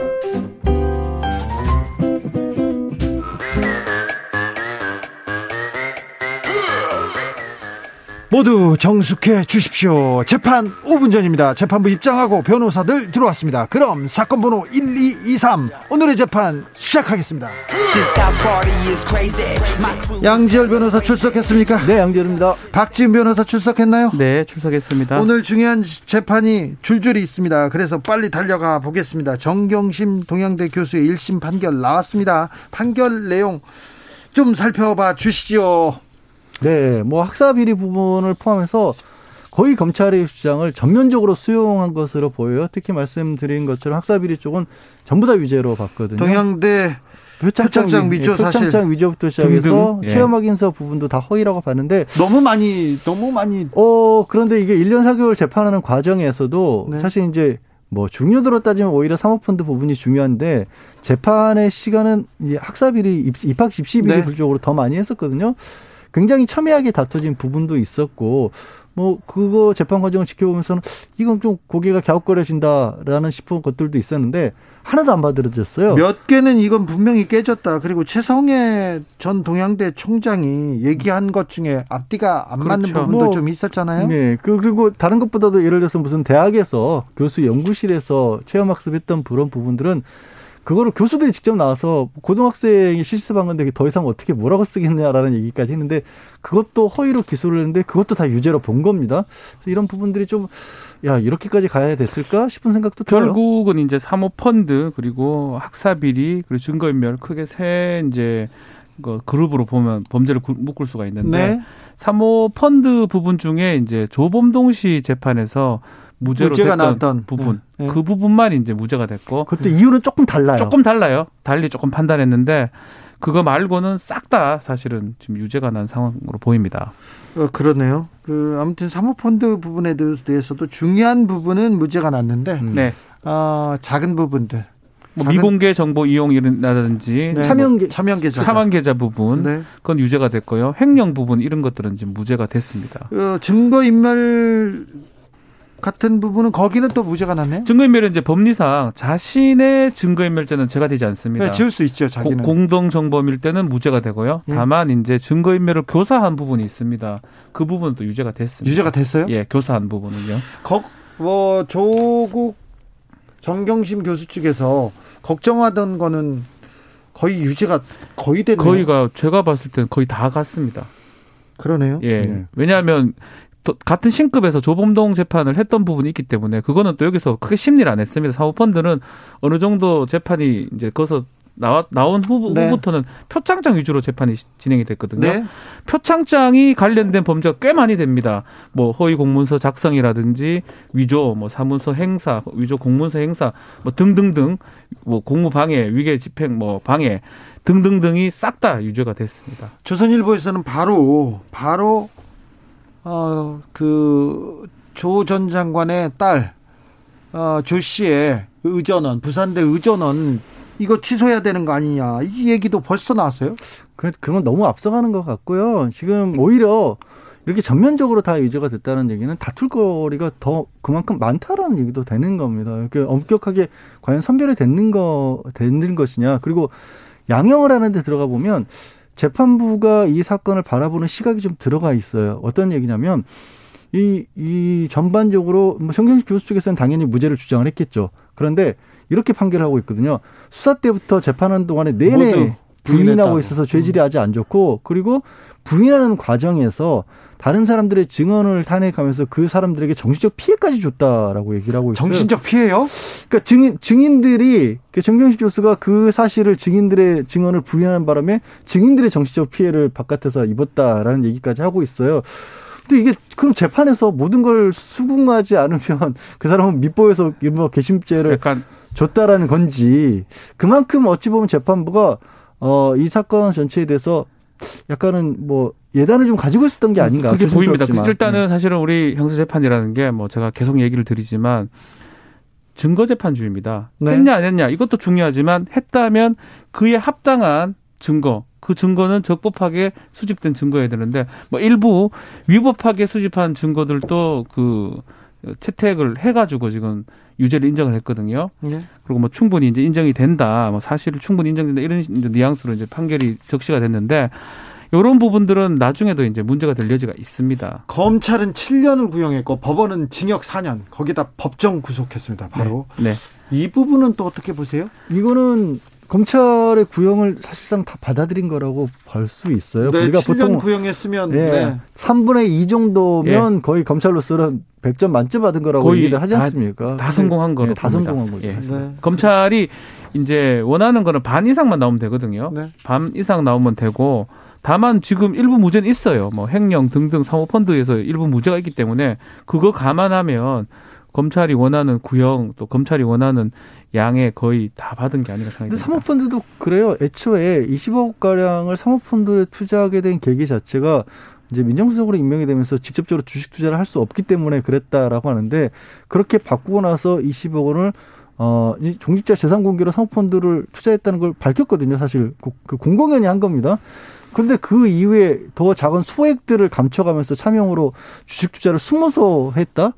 모두 정숙해 주십시오. 재판 5분 전입니다. 재판부 입장하고 변호사들 들어왔습니다. 그럼 사건 번호 1223 오늘의 재판 시작하겠습니다. 양지열 변호사 출석했습니까? 네, 양지열입니다. 박지은 변호사 출석했나요? 네, 출석했습니다. 오늘 중요한 재판이 줄줄이 있습니다. 그래서 빨리 달려가 보겠습니다. 정경심 동양대 교수의 1심 판결 나왔습니다. 판결 내용 좀 살펴봐 주시죠. 네, 뭐 학사 비리 부분을 포함해서 거의 검찰의 주장을 전면적으로 수용한 것으로 보여요. 특히 말씀드린 것처럼 학사 비리 쪽은 전부 다 위죄로 봤거든요. 동양대 표창장, 위조 예, 사실 표창장 위조부터 시작해서 예. 체험 확인서 부분도 다 허위라고 봤는데 너무 많이 너무 많이 어 그런데 이게 1년 4개월 재판하는 과정에서도 네. 사실 이제 뭐 중요도로 따지면 오히려 사모펀드 부분이 중요한데 재판의 시간은 이제 학사비리 입학 집시비리 네. 불적으로 더 많이 했었거든요. 굉장히 첨예하게 다퉈진 부분도 있었고 뭐 그거 재판 과정을 지켜보면서는 이건 좀 고개가 갸웃거려진다라는 싶은 것들도 있었는데 하나도 안 받아들여졌어요. 몇 개는 이건 분명히 깨졌다. 그리고 최성애 전 동양대 총장이 얘기한 것 중에 앞뒤가 안 그렇죠. 맞는 부분도 뭐, 좀 있었잖아요. 네. 그, 그리고 다른 것보다도 예를 들어서 무슨 대학에서 교수 연구실에서 체험학습했던 그런 부분들은 그거를 교수들이 직접 나와서 고등학생이 실습한 건데 더 이상 어떻게 뭐라고 쓰겠냐라는 얘기까지 했는데 그것도 허위로 기소를 했는데 그것도 다 유죄로 본 겁니다. 그래서 이런 부분들이 좀 야, 이렇게까지 가야 됐을까 싶은 생각도 들어요. 결국은 이제 사모펀드 그리고 학사비리 그리고 증거인멸 크게 세 이제 그 그룹으로 보면 범죄를 묶을 수가 있는데 네. 사모 펀드 부분 중에 이제 조범동 씨 재판에서 무죄로 무죄가 나왔던 부분 네. 네. 그 부분만 이제 무죄가 됐고 그때 이유는 조금 달라요. 조금 달라요. 달리 조금 판단했는데 그거 말고는 싹 다 사실은 지금 유죄가 난 상황으로 보입니다. 어, 그러네요. 그 아무튼 사모펀드 부분에 대해서도 중요한 부분은 무죄가 났는데 음. 네. 어, 작은 부분들 뭐 미공개 정보 이용이라든지 네. 차명 뭐 차명 계좌 차명 계좌 부분 네. 그건 유죄가 됐고요. 횡령 부분 이런 것들은 지금 무죄가 됐습니다. 어, 증거 인멸 같은 부분은 거기는 또 무죄가 났네요. 증거인멸은 이제 법리상 자신의 증거인멸죄는 죄가 되지 않습니다. 네, 지을 수 있죠. 자기는 공동정범일 때는 무죄가 되고요. 예. 다만 이제 증거인멸을 교사한 부분이 있습니다. 그 부분은 또 유죄가 됐습니다. 유죄가 됐어요? 예, 교사한 부분은요. 거, 뭐 조국 정경심 교수 측에서 걱정하던 거는 거의 유죄가 거의 되네요. 거의가 제가 봤을 때는 거의 다 갔습니다. 그러네요. 예. 네. 왜냐하면 같은 신급에서 조범동 재판을 했던 부분이 있기 때문에 그거는 또 여기서 크게 심리를 안 했습니다. 사모펀드는 어느 정도 재판이 이제 거기서 나와, 나온 후, 네. 후부터는 표창장 위주로 재판이 진행이 됐거든요. 네. 표창장이 관련된 범죄가 꽤 많이 됩니다. 뭐 허위 공문서 작성이라든지 위조, 뭐 사문서 행사, 위조 공문서 행사, 뭐 등등등, 뭐 공무 방해, 위계 집행, 뭐 방해 등등등이 싹 다 유죄가 됐습니다. 조선일보에서는 바로 바로 어, 그, 조 전 장관의 딸, 어, 조 씨의 의전원, 부산대 의전원, 이거 취소해야 되는 거 아니냐. 이 얘기도 벌써 나왔어요? 그, 그건 너무 앞서가는 것 같고요. 지금 오히려 이렇게 전면적으로 다 유죄가 됐다는 얘기는 다툴 거리가 더 그만큼 많다라는 얘기도 되는 겁니다. 이렇게 엄격하게 과연 선별이 됐는 거, 됐는 것이냐. 그리고 양형을 하는데 들어가 보면 재판부가 이 사건을 바라보는 시각이 좀 들어가 있어요. 어떤 얘기냐면 이, 이 전반적으로 뭐 성경식 교수 쪽에서는 당연히 무죄를 주장을 했겠죠. 그런데 이렇게 판결하고 있거든요. 수사 때부터 재판하는 동안에 내내 부인하고 있어서 죄질이 아주 안 좋고 그리고 부인하는 과정에서 다른 사람들의 증언을 탄핵하면서 그 사람들에게 정신적 피해까지 줬다라고 얘기를 하고 있어요. 정신적 피해요? 그러니까 증인 증인들이 그 정경식 교수가 그 사실을 증인들의 증언을 부인하는 바람에 증인들의 정신적 피해를 바깥에서 입었다라는 얘기까지 하고 있어요. 근데 이게 그럼 재판에서 모든 걸 수긍하지 않으면 그 사람은 밑보에서 일부 개심죄를 약간 줬다라는 건지 그만큼 어찌 보면 재판부가 어 이 사건 전체에 대해서 약간은 뭐 예단을 좀 가지고 있었던 게 아닌가. 그렇게 보입니다. 일단은 네. 사실은 우리 형사 재판이라는 게 뭐 제가 계속 얘기를 드리지만 증거 재판주의입니다. 네. 했냐 안 했냐 이것도 중요하지만 했다면 그에 합당한 증거 그 증거는 적법하게 수집된 증거여야 되는데 뭐 일부 위법하게 수집한 증거들도 그 채택을 해가지고 지금 유죄를 인정을 했거든요. 네. 그리고 뭐 충분히 이제 인정이 된다, 뭐 사실을 충분히 인정된다 이런 뉘앙스로 이제 판결이 적시가 됐는데 이런 부분들은 나중에도 이제 문제가 될 여지가 있습니다. 검찰은 7년을 구형했고 법원은 징역 4년, 거기다 법정 구속했습니다. 바로. 네. 네. 이 부분은 또 어떻게 보세요? 이거는 검찰의 구형을 사실상 다 받아들인 거라고 볼 수 있어요. 네, 우리가 보통 구형했으면 네, 네. 3분의 2 정도면 예. 거의 검찰로서는 100점 만점 받은 거라고 얘기를 하지 않습니까? 다, 다 성공한 거로 네, 다 성공한 거죠. 예. 네. 검찰이 이제 원하는 거는 반 이상만 나오면 되거든요. 네. 반 이상 나오면 되고 다만 지금 일부 무죄는 있어요. 뭐 횡령 등등 사모펀드에서 일부 무죄가 있기 때문에 그거 감안하면 검찰이 원하는 구형 또 검찰이 원하는 양에 거의 다 받은 게 아닌가 생각이 듭니다. 사모펀드도 그래요. 애초에 20억 가량을 사모펀드에 투자하게 된 계기 자체가 이제 민정수석으로 임명이 되면서 직접적으로 주식 투자를 할 수 없기 때문에 그랬다라고 하는데 그렇게 바꾸고 나서 20억 원을 어, 이 종직자 재산 공개로 사모펀드를 투자했다는 걸 밝혔거든요. 사실 그 공공연히 한 겁니다. 근데 그 이후에 더 작은 소액들을 감춰가면서 차명으로 주식 투자를 숨어서 했다?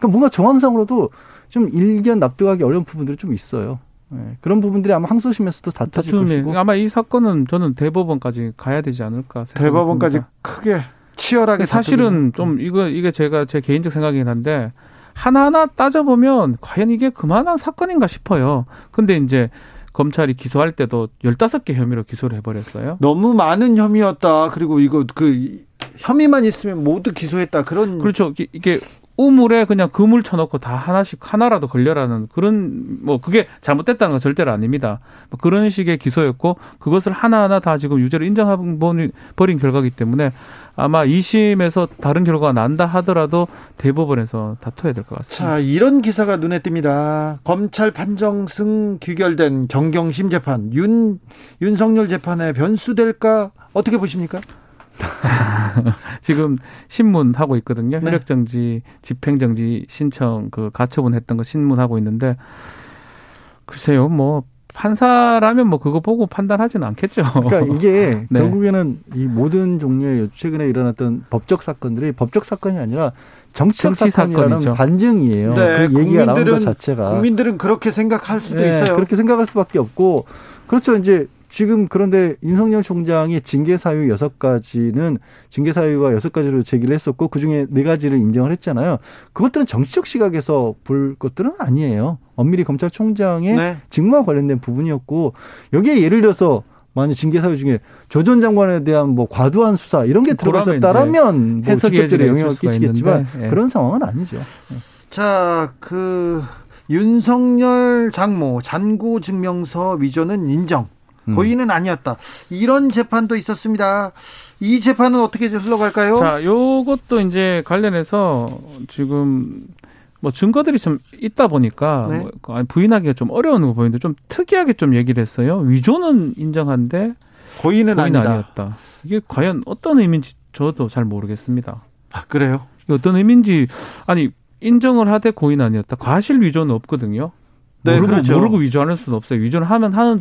그러니까 뭔가 정황상으로도 좀 일견 납득하기 어려운 부분들이 좀 있어요. 네, 그런 부분들이 아마 항소심에서도 다투질 것이고 아마 이 사건은 저는 대법원까지 가야 되지 않을까 생각합니다. 대법원까지 크게 치열하게 사실은 좀 이거 이게 제가 제 개인적 생각이긴 한데 하나하나 따져보면 과연 이게 그만한 사건인가 싶어요. 근데 이제 검찰이 기소할 때도 열다섯 개 혐의로 기소를 해버렸어요. 너무 많은 혐의였다. 그리고 이거 그 혐의만 있으면 모두 기소했다. 그런 그렇죠. 이게 우물에 그냥 그물 쳐놓고 다 하나씩 하나라도 걸려라는 그런 뭐 그게 잘못됐다는 건 절대로 아닙니다. 뭐 그런 식의 기소였고 그것을 하나하나 다 지금 유죄로 인정하고 버린 결과기 때문에 아마 2심에서 다른 결과가 난다 하더라도 대법원에서 다퉈야 될 것 같습니다. 자, 이런 기사가 눈에 띕니다. 검찰 판정승 귀결된 정경심 재판, 윤, 윤석열 재판에 변수될까? 어떻게 보십니까? 지금 신문 하고 있거든요. 네. 혈액 정지, 집행 정지 신청 그 가처분 했던 거 신문하고 있는데 글쎄요, 뭐 판사라면 뭐 그거 보고 판단하지는 않겠죠. 그러니까 이게 네. 결국에는 이 모든 종류의 최근에 일어났던 법적 사건들이 법적 사건이 아니라 정치적 정치 사건이라는 사건이죠. 반증이에요. 네, 그 얘기가 나온 것 자체가 국민들은 그렇게 생각할 수도 네, 있어요. 그렇게 생각할 수밖에 없고 그렇죠. 이제 지금 그런데 윤석열 총장의 징계 사유 여섯 가지는 징계 사유가 여섯 가지로 제기를 했었고 그 중에 네 가지를 인정을 했잖아요. 그것들은 정치적 시각에서 볼 것들은 아니에요. 엄밀히 검찰총장의 네. 직무와 관련된 부분이었고 여기에 예를 들어서 만약 징계 사유 중에 조 전 장관에 대한 뭐 과도한 수사 이런 게 들어갔었다라면 뭐 직접적으로 영향을 끼치겠지만 예. 그런 상황은 아니죠. 자, 그 윤석열 장모 잔고 증명서 위조는 인정. 음. 고의는 아니었다. 이런 재판도 있었습니다. 이 재판은 어떻게 흘러갈까요? 자, 요것도 이제 관련해서 지금 뭐 증거들이 좀 있다 보니까 네. 뭐 부인하기가 좀 어려운 거 보이는데 좀 특이하게 좀 얘기를 했어요. 위조는 인정한데 고의는, 고의는 아니었다. 이게 과연 어떤 의미인지 저도 잘 모르겠습니다. 아, 그래요? 어떤 의미인지 아니 인정을 하되 고의는 아니었다. 과실 위조는 없거든요. 네, 모르고, 그렇죠. 모르고 위조하는 수는 없어요. 위조를 하면 하는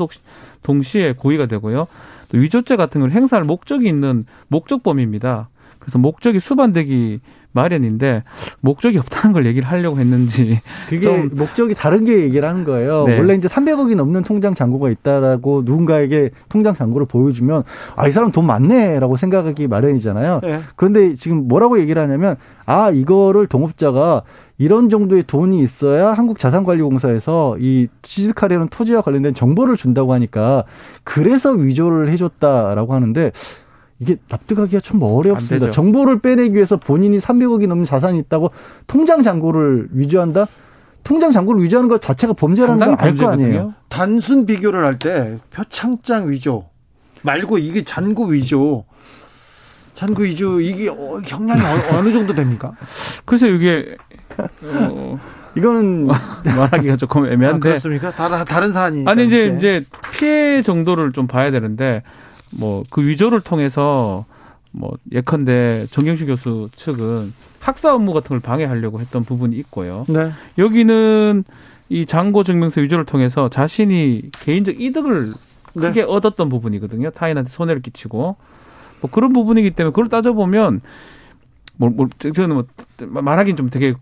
동시에 고의가 되고요. 또 위조죄 같은 걸 행사할 목적이 있는 목적범입니다. 그래서 목적이 수반되기 마련인데 목적이 없다는 걸 얘기를 하려고 했는지 그게 좀 목적이 다른 게 얘기를 하는 거예요. 네. 원래 이제 300억이 넘는 통장 잔고가 있다라고 누군가에게 통장 잔고를 보여주면 아 이 사람 돈 많네라고 생각하기 마련이잖아요. 네. 그런데 지금 뭐라고 얘기를 하냐면 아 이거를 동업자가 이런 정도의 돈이 있어야 한국자산관리공사에서 이 취득하려는 토지와 관련된 정보를 준다고 하니까 그래서 위조를 해줬다라고 하는데 이게 납득하기가 좀 어렵습니다. 정보를 빼내기 위해서 본인이 300억이 넘는 자산이 있다고 통장 잔고를 위조한다? 통장 잔고를 위조하는 것 자체가 범죄라는 걸 알 거 아니에요. 단순 비교를 할 때 표창장 위조 말고 이게 잔고 위조. 잔고 위조 이게 어, 형량이 어느 정도 됩니까? 글쎄 이게 어... 이거는 말하기가 조금 애매한데. 아, 그렇습니까? 다른 다른 사안이 아니 이제. 이제 피해 정도를 좀 봐야 되는데 뭐 그 위조를 통해서 뭐 예컨대 정경식 교수 측은 학사 업무 같은 걸 방해하려고 했던 부분이 있고요. 네. 여기는 이 장고 증명서 위조를 통해서 자신이 개인적 이득을 네. 크게 네. 얻었던 부분이거든요. 타인한테 손해를 끼치고 뭐 그런 부분이기 때문에 그걸 따져보면 뭐, 뭐 저는 뭐 말하기는 좀 되게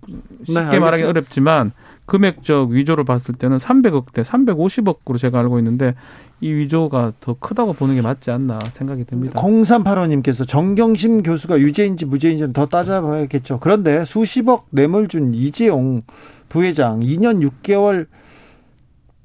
쉽게 네, 말하기 어렵지만 금액적 위조를 봤을 때는 300억대, 350억으로 제가 알고 있는데 이 위조가 더 크다고 보는 게 맞지 않나 생각이 듭니다. 0385님께서 정경심 교수가 유죄인지 무죄인지는 더 따져봐야겠죠. 그런데 수십억 뇌물 준 이재용 부회장 2년 6개월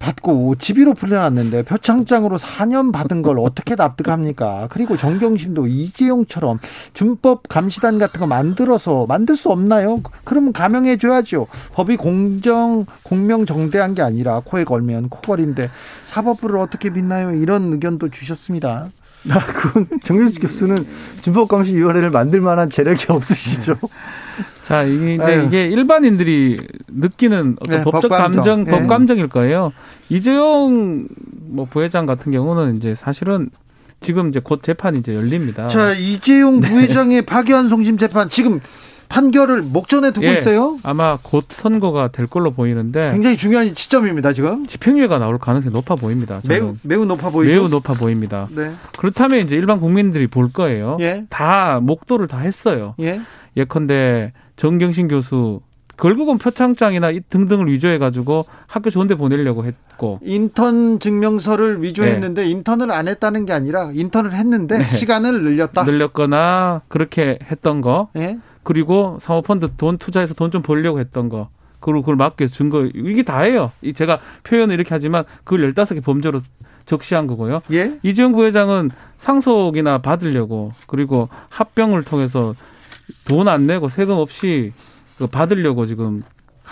받고 집위로 풀려났는데 표창장으로 4년 받은 걸 어떻게 납득합니까? 그리고 정경심도 이재용처럼 준법 감시단 같은 거 만들어서 만들 수 없나요? 그러면 감형해 줘야죠. 법이 공정 공명정대한 게 아니라 코에 걸면 코걸인데 사법부를 어떻게 믿나요? 이런 의견도 주셨습니다. 아, 그건 정경심 교수는 준법감시 위원회를 만들 만한 재력이 없으시죠. 자, 이게 이제 아유. 이게 일반인들이 느끼는 어떤 네, 법적 감정, 네. 법 감정일 거예요. 이재용 뭐 부회장 같은 경우는 이제 사실은 지금 이제 곧 재판이 이제 열립니다. 자, 이재용 네. 부회장의 파기환 송심 재판 지금 판결을 목전에 두고 예, 있어요? 아마 곧 선고가 될 걸로 보이는데 굉장히 중요한 시점입니다, 지금. 집행유예가 나올 가능성이 높아 보입니다. 매우 매우 높아 보이죠. 매우 높아 보입니다. 네. 그렇다면 이제 일반 국민들이 볼 거예요. 예. 다 목도를 다 했어요. 예. 예컨대 정경신 교수 결국은 표창장이나 등등을 위조해 가지고 학교 좋은데 보내려고 했고 인턴 증명서를 위조했는데 네. 인턴을 안 했다는 게 아니라 인턴을 했는데 네. 시간을 늘렸다 늘렸거나 그렇게 했던 거 네. 그리고 사모펀드 돈 투자해서 돈 좀 벌려고 했던 거 그리고 그걸 막기 위해서 증거 이게 다예요 제가 표현을 이렇게 하지만 그걸 열다섯 개 범죄로 적시한 거고요. 예? 이재용 부회장은 상속이나 받으려고 그리고 합병을 통해서 돈 안 내고 세금 없이 받으려고 지금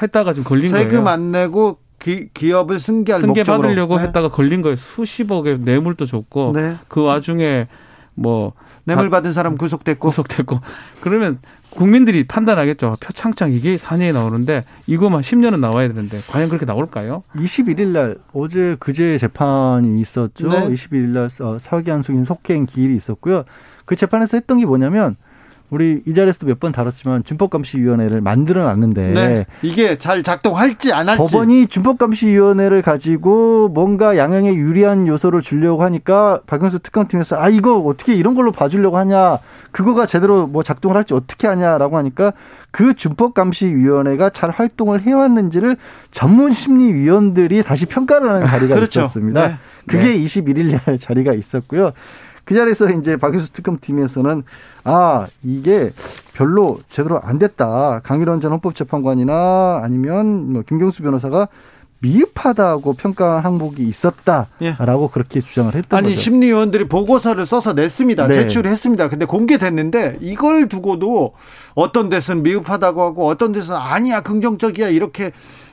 했다가 지금 걸린 세금 거예요. 세금 안 내고 기, 기업을 승계할 승계 목적으로. 받으려고 네. 했다가 걸린 거예요. 수십억의 뇌물도 줬고 네. 그 와중에 뭐 뇌물 받은 사람 구속됐고 구속됐고 그러면 국민들이 판단하겠죠. 표창장 이게 산예에 나오는데 이거만 10년은 나와야 되는데 과연 그렇게 나올까요? 21일 날 어제 그제 재판이 있었죠. 네. 21일 날 어, 사기한숙인 속행 기일이 있었고요. 그 재판에서 했던 게 뭐냐면 우리 이 자리에서도 몇 번 다뤘지만 준법감시위원회를 만들어 놨는데 네. 이게 잘 작동할지 안 할지 법원이 준법감시위원회를 가지고 뭔가 양형에 유리한 요소를 주려고 하니까 박영수 특검팀에서 아 이거 어떻게 이런 걸로 봐주려고 하냐 그거가 제대로 뭐 작동을 할지 어떻게 하냐라고 하니까 그 준법감시위원회가 잘 활동을 해왔는지를 전문 심리위원들이 다시 평가를 하는 자리가 그렇죠. 있었습니다. 네. 그게 네. 21일 날 자리가 있었고요. 그 자리에서 이제 박유수 특검팀에서는 아 이게 별로 제대로 안 됐다. 강일원 전 헌법재판관이나 아니면 뭐 김경수 변호사가 미흡하다고 평가한 항목이 있었다라고 예. 그렇게 주장을 했던 아니, 거죠. 심리위원들이 보고서를 써서 냈습니다. 네. 제출했습니다. 근데 공개됐는데 이걸 두고도 어떤 데서는 미흡하다고 하고 어떤 데서는 아니야 긍정적이야 이렇게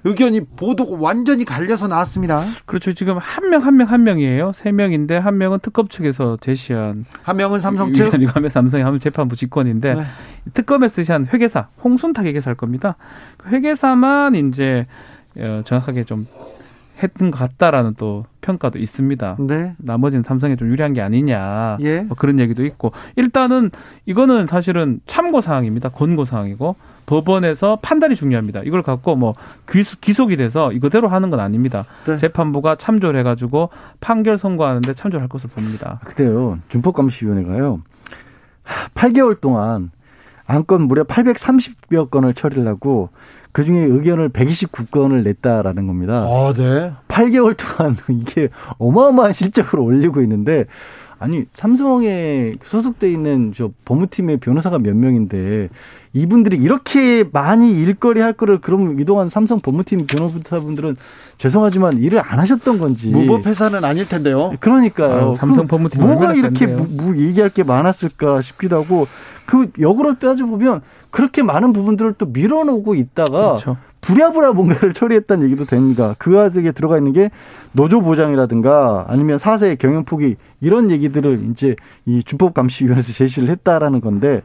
의견이 보도가 완전히 갈려서 나왔습니다. 그렇죠. 지금 한 명 한 명 한 명이에요. 세 명인데 한 명은 특검 측에서 제시한 한 명은 삼성 측, 한명 삼성이 하면 재판부 직권인데 네. 특검에서 제시한 회계사 홍순탁 회계사일 겁니다. 그 회계사만 이제 어, 정확하게 좀 했던 것 같다라는 또 평가도 있습니다. 네. 나머지는 삼성에 좀 유리한 게 아니냐. 예. 뭐 그런 얘기도 있고. 일단은 이거는 사실은 참고 사항입니다. 권고 사항이고 법원에서 판단이 중요합니다. 이걸 갖고 뭐 기속이 돼서 이거대로 하는 건 아닙니다. 네. 재판부가 참조를 해가지고 판결 선고하는데 참조를 할 것을 봅니다. 그래요. 준법감시위원회가요. 8개월 동안 안건 무려 830여 건을 처리를 하고 그 중에 의견을 129건을 냈다라는 겁니다. 아, 네. 8개월 동안 이게 어마어마한 실적을 올리고 있는데 아니 삼성에 소속돼 있는 저 법무팀의 변호사가 몇 명인데 이분들이 이렇게 많이 일거리 할 거를 그럼 이동안 삼성 법무팀 변호사분들은 죄송하지만 일을 안 하셨던 건지 무법 회사는 아닐 텐데요. 그러니까요. 아, 삼성 법무팀 뭐가 이렇게 무, 무 얘기할 게 많았을까 싶기도 하고 그 역으로 따져 보면 그렇게 많은 부분들을 또 밀어놓고 있다가 그렇죠. 부랴부랴 뭔가를 처리했다는 얘기도 됩니다. 그 안에 들어가 있는 게 노조 보장이라든가 아니면 사세 경영 포기 이런 얘기들을 이제 이 준법 감시위원회에서 제시를 했다라는 건데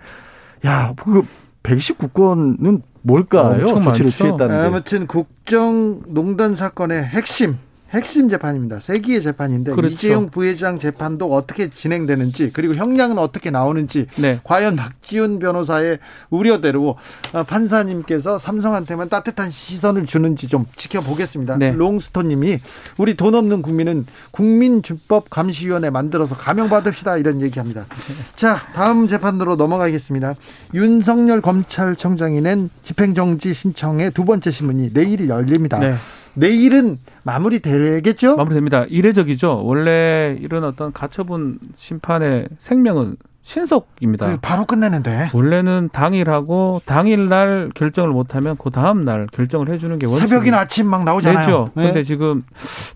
야, 그 119건은 뭘까요? 조치를 취했다는 게. 아무튼 국정농단 사건의 핵심 핵심 재판입니다. 세기의 재판인데 그렇죠. 이재용 부회장 재판도 어떻게 진행되는지 그리고 형량은 어떻게 나오는지 네. 과연 박지훈 변호사의 우려대로 어, 판사님께서 삼성한테만 따뜻한 시선을 주는지 좀 지켜보겠습니다. 네. 롱스톤님이 우리 돈 없는 국민은 국민주법 감시위원회 만들어서 감형받읍시다 이런 얘기합니다. 자 다음 재판으로 넘어가겠습니다. 윤석열 검찰청장이 낸 집행정지 신청의 두 번째 신문이 내일이 열립니다. 네. 내일은 마무리되겠죠? 마무리됩니다. 이례적이죠. 원래 이런 어떤 가처분 심판의 생명은 신속입니다. 바로 끝내는데. 원래는 당일하고 당일날 결정을 못하면 그 다음 날 결정을 해주는 게 원칙. 새벽이나 아침 막 나오잖아요. 그렇죠. 네. 근데 지금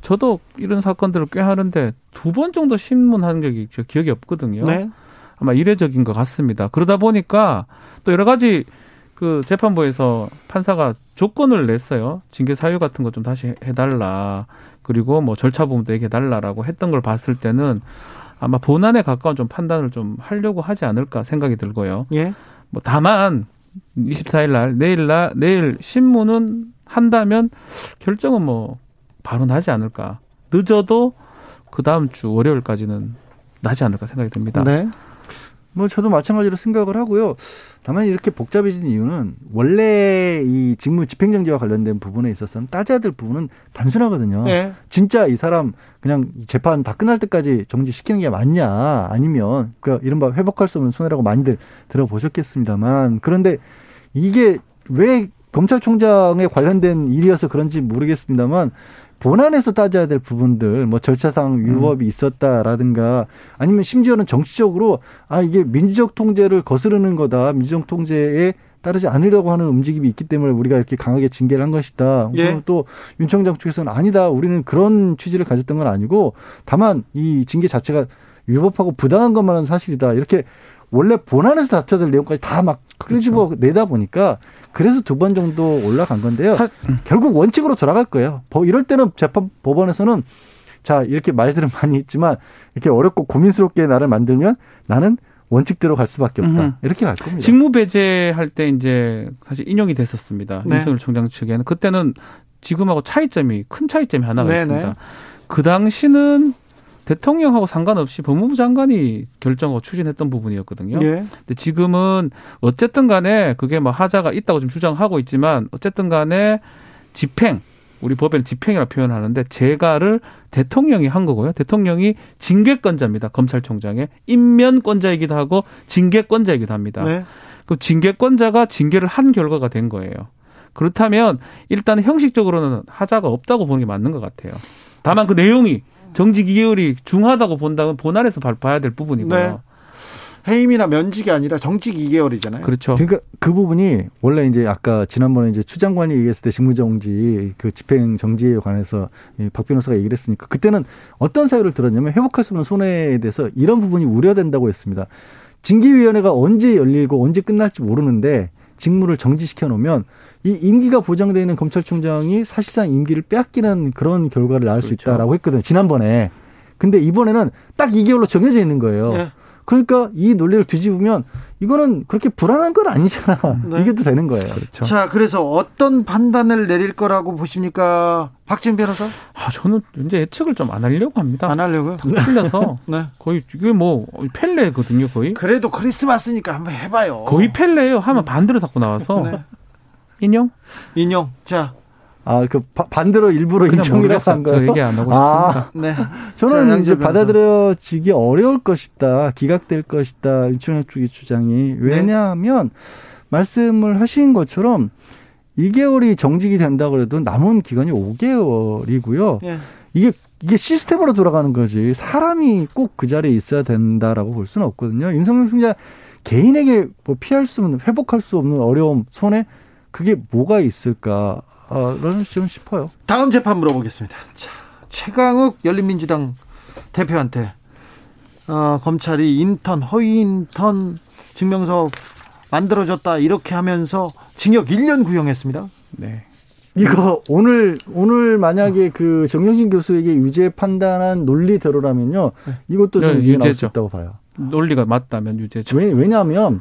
저도 이런 사건들을 꽤 하는데 두 번 정도 신문한 적이 기억이 없거든요. 네. 아마 이례적인 것 같습니다. 그러다 보니까 또 여러 가지 그 재판부에서 판사가 조건을 냈어요. 징계 사유 같은 거 좀 다시 해달라. 그리고 뭐 절차 부분도 얘기해달라라고 했던 걸 봤을 때는 아마 본안에 가까운 좀 판단을 좀 하려고 하지 않을까 생각이 들고요. 예. 뭐 다만 24일 날 내일 날 내일 신문은 한다면 결정은 뭐 바로 나지 않을까. 늦어도 그 다음 주 월요일까지는 나지 않을까 생각이 듭니다. 네. 뭐 저도 마찬가지로 생각을 하고요. 다만 이렇게 복잡해진 이유는 원래 이 직무 집행정지와 관련된 부분에 있어서는 따져야 될 부분은 단순하거든요. 네. 진짜 이 사람 그냥 재판 다 끝날 때까지 정지시키는 게 맞냐 아니면 그 이른바 회복할 수 없는 손해라고 많이들 들어보셨겠습니다만 그런데 이게 왜 검찰총장에 관련된 일이어서 그런지 모르겠습니다만 본안에서 따져야 될 부분들, 뭐 절차상 위법이 음. 있었다라든가 아니면 심지어는 정치적으로 아 이게 민주적 통제를 거스르는 거다, 민주적 통제에 따르지 않으려고 하는 움직임이 있기 때문에 우리가 이렇게 강하게 징계를 한 것이다. 예. 또윤 청장 측에서는 아니다. 우리는 그런 취지를 가졌던 건 아니고 다만 이 징계 자체가 위법하고 부당한 것만은 사실이다. 이렇게 원래 본안에서 다쳐야 될 내용까지 다막 끄집어 그렇죠. 내다 보니까 그래서 두 번 정도 올라간 건데요. 사... 결국 원칙으로 돌아갈 거예요. 이럴 때는 재판 법원에서는 자 이렇게 말들은 많이 있지만 이렇게 어렵고 고민스럽게 나를 만들면 나는 원칙대로 갈 수밖에 없다. 음. 이렇게 갈 겁니다. 직무 배제할 때 이제 사실 인용이 됐었습니다. 네. 윤석열 총장 측에는 그때는 지금하고 차이점이 큰 차이점이 하나가 네네. 있습니다. 그 당시는 대통령하고 상관없이 법무부 장관이 결정하고 추진했던 부분이었거든요. 예. 근데 지금은 어쨌든 간에 그게 뭐 하자가 있다고 좀 주장하고 있지만 어쨌든 간에 집행 우리 법에는 집행이라 표현하는데 재가를 대통령이 한 거고요. 대통령이 징계권자입니다. 검찰총장의 임면권자이기도 하고 징계권자이기도 합니다. 네. 그 징계권자가 징계를 한 결과가 된 거예요. 그렇다면 일단 형식적으로는 하자가 없다고 보는 게 맞는 것 같아요. 다만 그 내용이 정직 2개월이 중하다고 본다면 본안에서 봐야 될 부분이고요. 네. 해임이나 면직이 아니라 정직 2개월이잖아요. 그렇죠. 그러니까 그 부분이 원래 이제 아까 지난번에 이제 추 장관이 얘기했을 때 직무정지 그 집행 정지에 관해서 박 변호사가 얘기를 했으니까 그때는 어떤 사유를 들었냐면 회복할 수 없는 손해에 대해서 이런 부분이 우려된다고 했습니다. 징계위원회가 언제 열리고 언제 끝날지 모르는데 직무를 정지시켜 놓으면 이 임기가 보장되어 있는 검찰총장이 사실상 임기를 빼앗기는 그런 결과를 낳을 그렇죠. 수 있다라고 했거든요. 지난번에. 근데 이번에는 딱 2개월로 정해져 있는 거예요. 네. 그러니까 이 논리를 뒤집으면 이거는 그렇게 불안한 건 아니잖아. 네. 이게 또 되는 거예요. 그렇죠. 자, 그래서 어떤 판단을 내릴 거라고 보십니까? 박진 변호사? 아, 저는 이제 예측을 좀 안 하려고 합니다. 안 하려고요? 틀려서 네. 거의 이게 뭐 펠레거든요, 거의. 그래도 크리스마스니까 한번 해봐요. 거의 펠레예요. 하면 반대로 자꾸 나와서. 네. 인용? 인용. 자, 아, 그 반대로 일부러 인정이라고 한 거예요. 얘기 안 하고 아, 싶습니다. 네. 저는 자, 이제 받아들여지기 어려울 것이다. 기각될 것이다. 윤총장 쪽의 주장이. 왜냐하면 네. 말씀을 하신 것처럼 2개월이 정직이 된다 그래도 남은 기간이 5개월이고요. 네. 이게 이게 시스템으로 돌아가는 거지. 사람이 꼭 그 자리에 있어야 된다라고 볼 수는 없거든요. 윤석열 총장 개인에게 뭐 피할 수 없는 회복할 수 없는 어려움, 손해 그게 뭐가 있을까? 라는 좀 싶어요. 다음 재판 물어보겠습니다. 자, 최강욱 열린민주당 대표한테 어, 검찰이 인턴 허위 인턴 증명서 만들어줬다 이렇게 하면서 징역 1년 구형했습니다. 네. 이거 오늘 오늘 만약에 그 정영진 교수에게 유죄 판단한 논리대로라면요, 네. 이것도 좀 네, 유죄 나올 수 있다고 봐요. 논리가 맞다면 유죄죠. 왜, 왜냐하면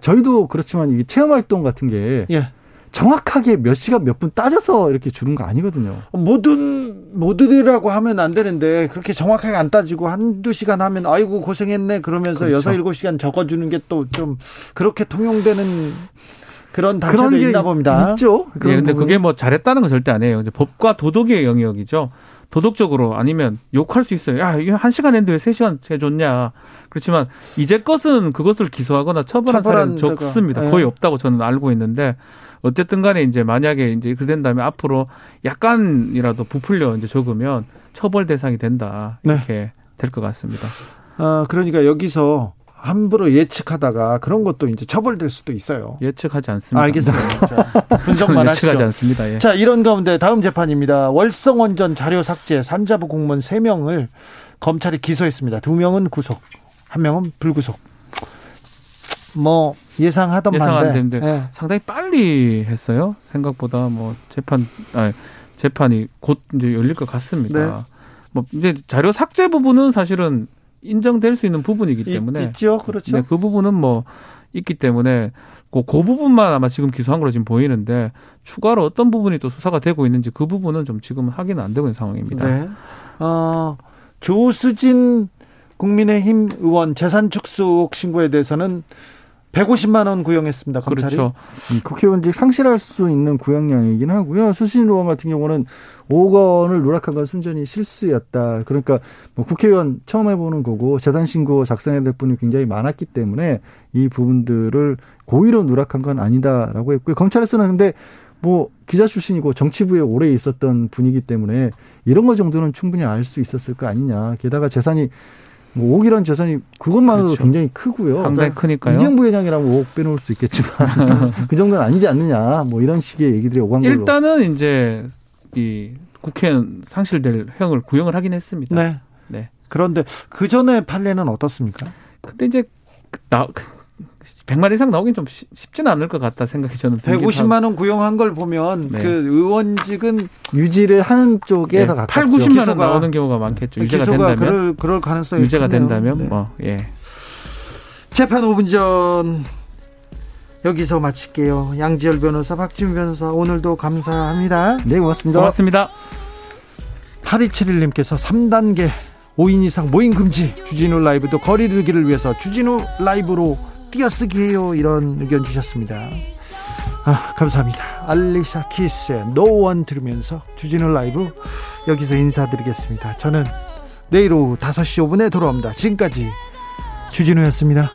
저희도 그렇지만 이게 체험 활동 같은 게 예. 정확하게 몇 시간 몇 분 따져서 이렇게 주는 거 아니거든요. 모든 모두들이라고 하면 안 되는데 그렇게 정확하게 안 따지고 한두 시간 하면 아이고 고생했네 그러면서 그렇죠. 여섯 일곱 시간 적어 주는 게 또 좀 그렇게 통용되는 그런 단체도 있나 봅니다. 있죠. 예, 근데 그게 뭐 잘했다는 건 절대 아니에요. 이제 법과 도덕의 영역이죠. 도덕적으로 아니면 욕할 수 있어요. 야, 이거 한 시간 했는데 왜 세 시간 해줬냐. 그렇지만 이제 것은 그것을 기소하거나 처벌한, 처벌한 사례는 적습니다. 네. 거의 없다고 저는 알고 있는데 어쨌든 간에 이제 만약에 이제 그렇게 된다면 앞으로 약간이라도 부풀려 이제 적으면 처벌 대상이 된다. 이렇게 네. 될것 같습니다. 아, 그러니까 여기서 함부로 예측하다가 그런 것도 이제 처벌될 수도 있어요. 예측하지 않습니다. 알겠습니다. 자, 분석만. 예측하지 않습니다. 예. 자, 이런 가운데 다음 재판입니다. 월성원전 자료 삭제 산자부 공무원 3명을 검찰이 기소했습니다. 2명은 구속, 1명은 불구속. 뭐 예상하던 예상한데 네. 상당히 빨리 했어요. 생각보다 뭐 재판 아 재판이 곧 이제 열릴 것 같습니다. 네. 뭐 이제 자료 삭제 부분은 사실은 인정될 수 있는 부분이기 때문에 있 죠, 그렇죠. 네, 그 부분은 뭐 있기 때문에 그, 그 부분만 아마 지금 기소한 걸로 지금 보이는데 추가로 어떤 부분이 또 수사가 되고 있는지 그 부분은 좀 지금 확인은 안 되고 있는 상황입니다. 네. 어, 조수진 국민의힘 의원 재산 축소 신고에 대해서는 150만 원 구형했습니다. 검찰이. 그렇죠. 음, 국회의원들이 상실할 수 있는 구형량이긴 하고요. 수신 의원 같은 경우는 5억 원을 누락한 건 순전히 실수였다. 그러니까 뭐 국회의원 처음 해보는 거고 재단 신고 작성해야 될 분이 굉장히 많았기 때문에 이 부분들을 고의로 누락한 건 아니다라고 했고요. 검찰에서는 근데 뭐 기자 출신이고 정치부에 오래 있었던 분이기 때문에 이런 거 정도는 충분히 알 수 있었을 거 아니냐. 게다가 재산이 뭐 5억이라는 재산이 그것만으로도 그렇죠. 굉장히 크고요. 상당히 그러니까 크니까요. 이재부 회장이라면 5억 빼놓을 수 있겠지만 그 정도는 아니지 않느냐. 뭐 이런 식의 얘기들이 오간 걸로. 일단은 이제 이 국회는 상실될 형을 구형을 하긴 했습니다. 네. 네. 그런데 그 전에 판례는 어떻습니까? 근데 이제 나 100만 이상 나오긴 좀 쉽지는 않을 것 같다 생각이 저는 150만 원 구형한 걸 보면 네. 그 의원직은 유지를 하는 쪽에 네. 더 가깝죠. 8, 90만 원 나오는 경우가 많겠죠. 유죄가 된다면 그럴, 그럴 가능성이 유죄가 있군요. 된다면 네. 뭐 예. 재판 5분 전 여기서 마칠게요. 양지열 변호사, 박지훈 변호사 오늘도 감사합니다. 네, 고맙습니다. 고맙습니다. 8271님께서 3단계 5인 이상 모임 금지 주진우 라이브도 거리두기를 위해서 주진우 라이브로 띄어쓰기 해요. 이런 의견 주셨습니다. 아 감사합니다. 알리샤 키스의 노원 들으면서 주진우 라이브 여기서 인사드리겠습니다. 저는 내일 오후 5시 5분에 돌아옵니다. 지금까지 주진우였습니다